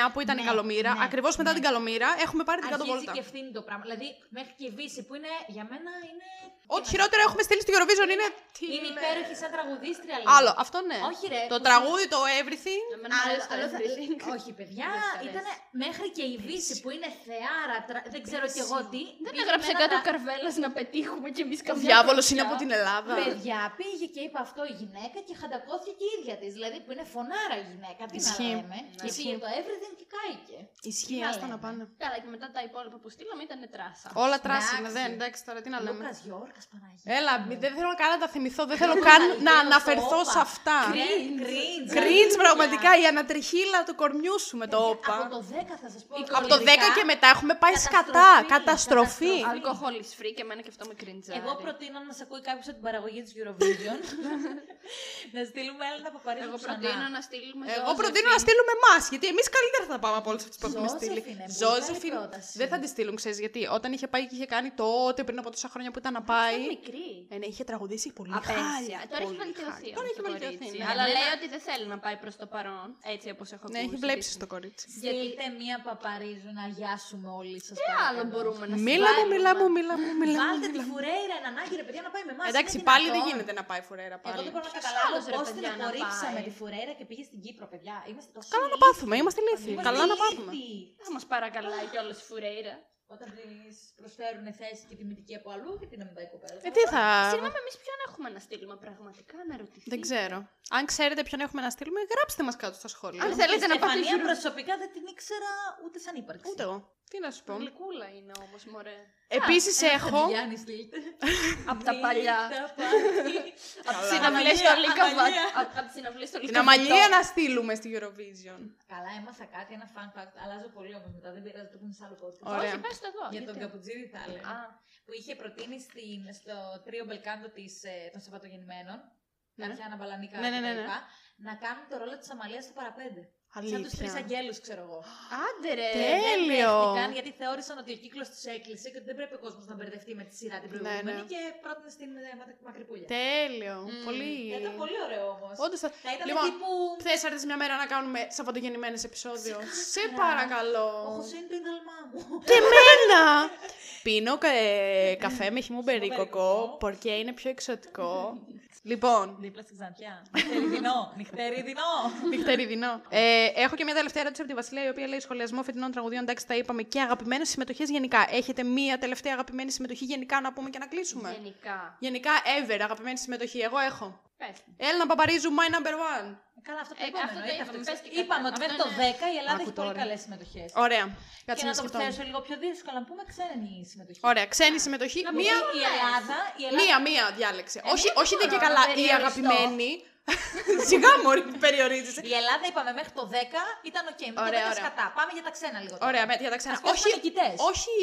2008-2009 που ήταν η Ναι, Καλομήρα, ναι, ακριβώς μετά ναι. την Καλομήρα, έχουμε πάρει την κάτω Αρχίζει βόλτα. και ευθύνει το πράγμα. Δηλαδή, μέχρι και η Βύση που είναι για μένα είναι. Ό,τι χειρότερο έχουμε στείλει στη Eurovision είναι. τι Είναι λέ- υπέροχη σαν τραγουδίστρια. λέει. Άλλο, αυτό ναι. Όχι, ρε. Το που τραγούδι, το everything. Εμένα μου Άλλο- αρέσει το άλλο θα- everything. Όχι, παιδιά, Δεν σ' αρέσει. ήταν μέχρι και η Βύση που είναι θεάρα, τρα- δεν ξέρω κι εγώ τι. Δεν πήγε έγραψε με ένα κάτω τρα- καρβέλας να πετύχουμε κι εμείς Ο καμιά διάβολος πρωτιά. είναι από την Ελλάδα. Παιδιά, πήγε και είπε αυτό η γυναίκα και χαντακώθηκε και η ίδια της. Δηλαδή που είναι φωνάρα η γυναίκα. Τι Ισχύει. να λέμε. Ναι. Και πήγε το everything και κάηκε. Ισχύει, Τι να άστα να λέμε. πάνε. Καλά, και μετά τα υπόλοιπα που στείλαμε ήταν τράσα. Όλα τράσινα, Εντάξει. δεν, εντάξει τώρα, τι να λέμε. Λούκας Γιώργας Παναγία. Έλα, μη- δεν θέλω καν να τα θυμηθώ, δεν θέλω καν να αναφερθώ σε αυτά. Cringe. Cringe πραγματικά, η ανατριχίλα του κορμιού σου με το Από όπα. το 10 θα σας πω. Από το 10 και μετά έχουμε πάει σκατά, Καταστροφή, καταστροφή. καταστροφή. Alcohol is free και εμένα και αυτό με κριντζάρει. Εγώ προτείνω να σε ακούει κάποιος από την παραγωγή της Eurovision. να στείλουμε Έλληνα Παπαρίζου Εγώ ξανά. προτείνω να στείλουμε Εγώ Ζώζεφιν. προτείνω να στείλουμε εμάς, γιατί εμείς καλύτερα θα τα πάμε από όλες αυτές που έχουμε Ζώζεφιν, στείλει. ε, πολύ Ζώζεφιν. καλή πρόταση. Δεν θα τη στείλουν, ξέρεις γιατί. Όταν είχε πάει και είχε κάνει τότε πριν από τόσα χρόνια που ήταν να πάει. Ήταν μικρή. Ε, ναι, είχε τραγουδήσει πολύ Απέσια. χάλια. Τώρα έχει πολύ βελτιωθεί. χάλια. όμως Τώρα έχει το βελτιωθεί. κορίτσι. ναι. Αλλά Εμένα- λέει ότι δεν θέλει να πάει προς το παρόν. Έτσι όπως έχω ακούσει. Ναι, έχει βλέψει το κορίτσι. Στείλτε μία Παπαρίζου να γιάσουμε όλοι σας. Τι άλλο μπορούμε να Μίλα μου, συμβάλλουμε. μιλά μου, μιλά μου, μιλά μου. Βάλτε τη μιλά μου. φουρέιρα εν ανάγκη, ρε παιδιά, να πάει με εμάς. Εντάξει, πάλι δεν γίνεται να πάει φουρέρα Εγώ πάλι. δεν μπορώ να Ποιος καταλάβω άλλος, ρε πώς την παιδιά, να απορρίψαμε πάει. τη φουρέιρα και πήγες στην Κύπρο, παιδιά. Είμαστε τόσο. Καλά να ηλίθιοι. πάθουμε, είμαστε ηλίθιοι. Είμαστε Καλά να πάθουμε. ηλίθιοι. Θα μας παρακαλάει κιόλας η Φουρέιρα. Όταν τη προσφέρουν θέση και τιμητική από αλλού, γιατί να μην πάει η κοπέλα. Ε, τι θα. Συγγνώμη, εμείς ποιον έχουμε να στείλουμε πραγματικά να ρωτηθείτε; Δεν ξέρω. Αν ξέρετε ποιον έχουμε να στείλουμε, γράψτε μας κάτω στα σχόλια. Αν Τη θέλετε να πάτε Στεφανία Euro- προσωπικά δεν την ήξερα ούτε σαν ύπαρξη. Ούτε εγώ. Τι να σου πω; Γλυκούλα είναι όμως, μωρέ. Επίσης έχω. Γιάννη στείλτε. Από τα παλιά. Από τις συναυλίες Αμαλία, στο Λίκαβα. Αμαλία. Από τις συναυλίες στο Την Λίκαβα. αμαλία να στείλουμε στη Eurovision. Καλά, έμαθα κάτι, ένα fun fact. Αλλάζω πολύ όμως μετά, δεν πειράζει, το πούμε σε άλλο podcast. Ωραία. Όχι, πες το εδώ. Για τον γιατί. Καπουτζίδη θα έλεγα. Α, Που είχε προτείνει στην, στο τρίο Μπελκάντο της, ε, των Σαββατογεννημένων, Ναι. κάποια Αναμπαλανίκα Ναι, ναι, ναι, κτλ, ναι. να κάνουν το ρόλο της Αμαλίας στο παραπέντε. Σαν τους Αλήθεια. τρει αγγέλους, ξέρω εγώ. άντε ρε. Τέλειο. Δεν δέχτηκαν γιατί θεώρησαν ότι ο κύκλος τους έκλεισε και ότι δεν πρέπει ο κόσμος να μπερδευτεί με τη σειρά την προηγούμενη ναι. και πρότεινε στην ε, Μα- Μακρυπούλια. Τέλειο. Μμμ. Πολύ. Θα ήταν πολύ ωραίο όμως. Όντως θα... Θα ήταν Λοιπόν, τύπου. Θες έρθεις μια μέρα να κάνουμε Σαββατογεννημένες επεισόδιο; Σε Ξεκάθαρα. παρακαλώ. Ο Χωσέ είναι το ίδαλμά μου. Και εμένα! Πίνω κα- καφέ με χυμό Χυμό μπερίκοκο, μπερίκοκο. porque είναι πιο εξωτικό. Λοιπόν, Δίπλα στην Ξαντιά. Νυχτεριδινό. Νυχτεριδινό. νυχτεριδινό. Ε, έχω και μια τελευταία ερώτηση από τη Βασιλεία, η οποία λέει σχολιασμό φετινών τραγουδιών. Εντάξει, τα είπαμε και αγαπημένες συμμετοχές γενικά. Έχετε μία τελευταία αγαπημένη συμμετοχή γενικά να πούμε και να κλείσουμε; Γενικά. Γενικά, ever αγαπημένη συμμετοχή. Εγώ έχω. Πες. Έλληνα Παπαρίζου, my number one. Καλά, αυτό το Ε, είπαμε. αυτό το εννοείται, είπαμε, αυτό. πες και Είπαμε κάτι. ότι μέχρι Αυτό το είναι- 10 η Ελλάδα Άκου έχει πολύ τώρα. καλές συμμετοχές. Ωραία. Και Κάτσε να να το σκεφτώ. θέσω λίγο πιο δύσκολο, να πούμε ξένη συμμετοχή. Ωραία, ξένη συμμετοχή. Να Μία, πούμε η Ελλάδα. Η Ελλάδα μία, μία διάλεξε. όχι, μία όχι δεν και μπορώ, καλά να η περιοριστώ. αγαπημένη. Σιγά μωρή, περιορίζεσαι. Η Ελλάδα είπαμε μέχρι το 10 ήταν ok. Okay. Ωραία, Ωραία, ωραία. σκατά. Πάμε για τα ξένα λίγο. τώρα. Ωραία, με- για τα ξένα. Ας πιάσουμε Όχι, νικητές. όχι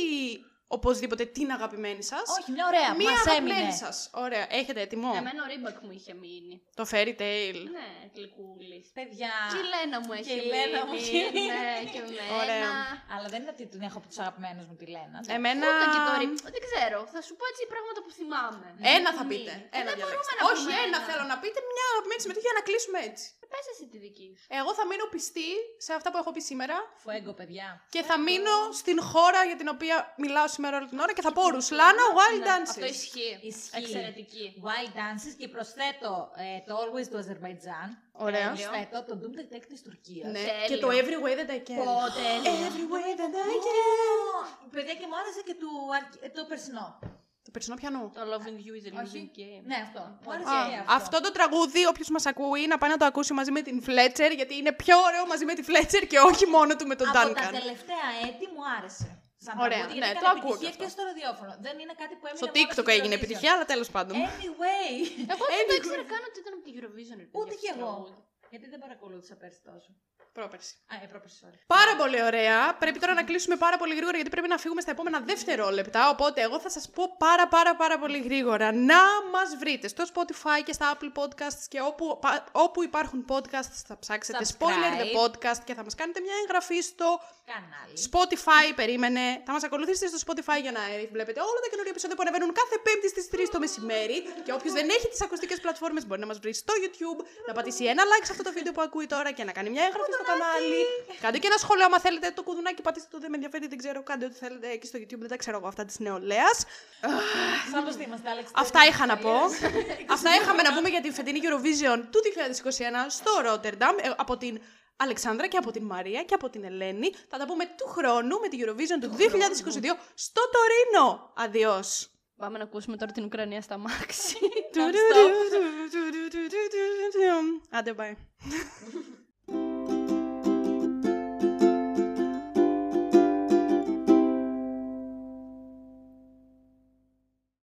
οπωσδήποτε την αγαπημένη σας. Όχι, μια ωραία. Μία Μας αγαπημένη έμεινε. σας. Ωραία, έχετε έτοιμο; Εμένα ο Ρίμπακ μου είχε μείνει. Το fairy tale. Ναι, γλυκούλης. Παιδιά. Και η Λένα μου έχει Και η Λένα μου μείνει. έχει Ναι, και εμένα. Ωραία. Αλλά δεν είναι ότι την έχω από τους αγαπημένους μου τη Λένα. Εμένα. Ούτε και το Ρίμπακ. Δεν ξέρω. Θα σου πω έτσι πράγματα που θυμάμαι. Ένα θα Μη. πείτε. Ε, Ένα δεν μπορούμε διαλέξτε. να Όχι, πούμε ένα θέλω να πείτε. Μια αγαπημένη συμμετοχή για να κλείσουμε έτσι. Πες εσύ τη δική σου. Εγώ θα μείνω πιστή σε αυτά που έχω πει σήμερα Fuego, παιδιά. και θα μείνω στην χώρα για την οποία μιλάω σήμερα όλη την ώρα και θα πω Ρουσλάνα Wild Ναι, Dances. Αυτό ισχύει. Ισχύει. Εξαιρετική. Wild Dances και προσθέτω ε, το Always του Αζερβαϊτζάν. Ωραία. Προσθέτω το Doom Detect της Τουρκίας. Ναι, Τέλειο. και το Every Way That I Can. Πότε. Every Way That I Can. Παιδιά και μου άρεσε και του, αρκ- ε, το περσινό. Το περσινό πιανό. Το Loving You is a Όχι. losing game. Ναι, αυτό. Μου άρεσε Α, και αυτό το τραγούδι, όποιος μας ακούει, να πάει να το ακούσει μαζί με την Fletcher, γιατί είναι πιο ωραίο μαζί με τη Fletcher και όχι μόνο του με τον Από τα Duncan. τελευταία έτη μου άρεσε. Σαν Ωραία, τραγούδι, ναι, γιατί το έκανε ακούω επιτυχία και αυτό. και στο ραδιόφωνο. Δεν είναι κάτι που έμεινε Στο μόνο TikTok στην έγινε Eurovision. επιτυχία, αλλά τέλος πάντων. Anyway. Εγώ δεν ήξερα καν ότι ήταν από τη Eurovision. ρε παιδιά, Ούτε κι αυτό το εγώ. Τραγούδι. Γιατί δεν παρακολούθησα πέρσι τόσο. Πρόπερση. Α, ε, πρόπερσι, sorry. Πάρα πολύ ωραία. Πρέπει τώρα να κλείσουμε πάρα πολύ γρήγορα γιατί πρέπει να φύγουμε στα επόμενα δευτερόλεπτα. Οπότε εγώ θα σας πω πάρα πάρα πάρα πολύ γρήγορα να μας βρείτε στο Spotify και στα Apple Podcasts και όπου, πα- όπου υπάρχουν podcasts θα ψάξετε Subscribe. Spoiler the Podcast και θα μας κάνετε μια εγγραφή στο Κανάλι. Spotify, περίμενε. Θα μας ακολουθήσετε στο Spotify για να ε, βλέπετε όλα τα καινούργια επεισόδια που ανεβαίνουν κάθε Πέμπτη στις 3 το μεσημέρι. Και όποιος δεν έχει τις ακουστικές πλατφόρμες μπορεί να μας βρει στο YouTube, να πατήσει ένα like σε αυτό το βίντεο που ακούει τώρα και να κάνει μια εγγραφή στο κανάλι. Κάντε και ένα σχόλιο άμα θέλετε το κουδουνάκι, πατήστε το, δεν με ενδιαφέρει, δεν ξέρω, κάντε ό,τι θέλετε εκεί στο YouTube, δεν τα ξέρω εγώ αυτά της νεολαίας. Σαν πως τι είμαστε, Άλεξ. Αυτά είχα να πω. Αυτά είχαμε να πούμε για την φετινή Eurovision του 2021 στο Rotterdam ε, από την Αλεξάνδρα και από την Μαρία και από την Ελένη. Θα τα πούμε του χρόνου με την Eurovision του 2022 στο Τωρίνο. Αδειός. Πάμε να ακούσουμε τώρα την Ουκρανία στα μάξι. Άντε, bye.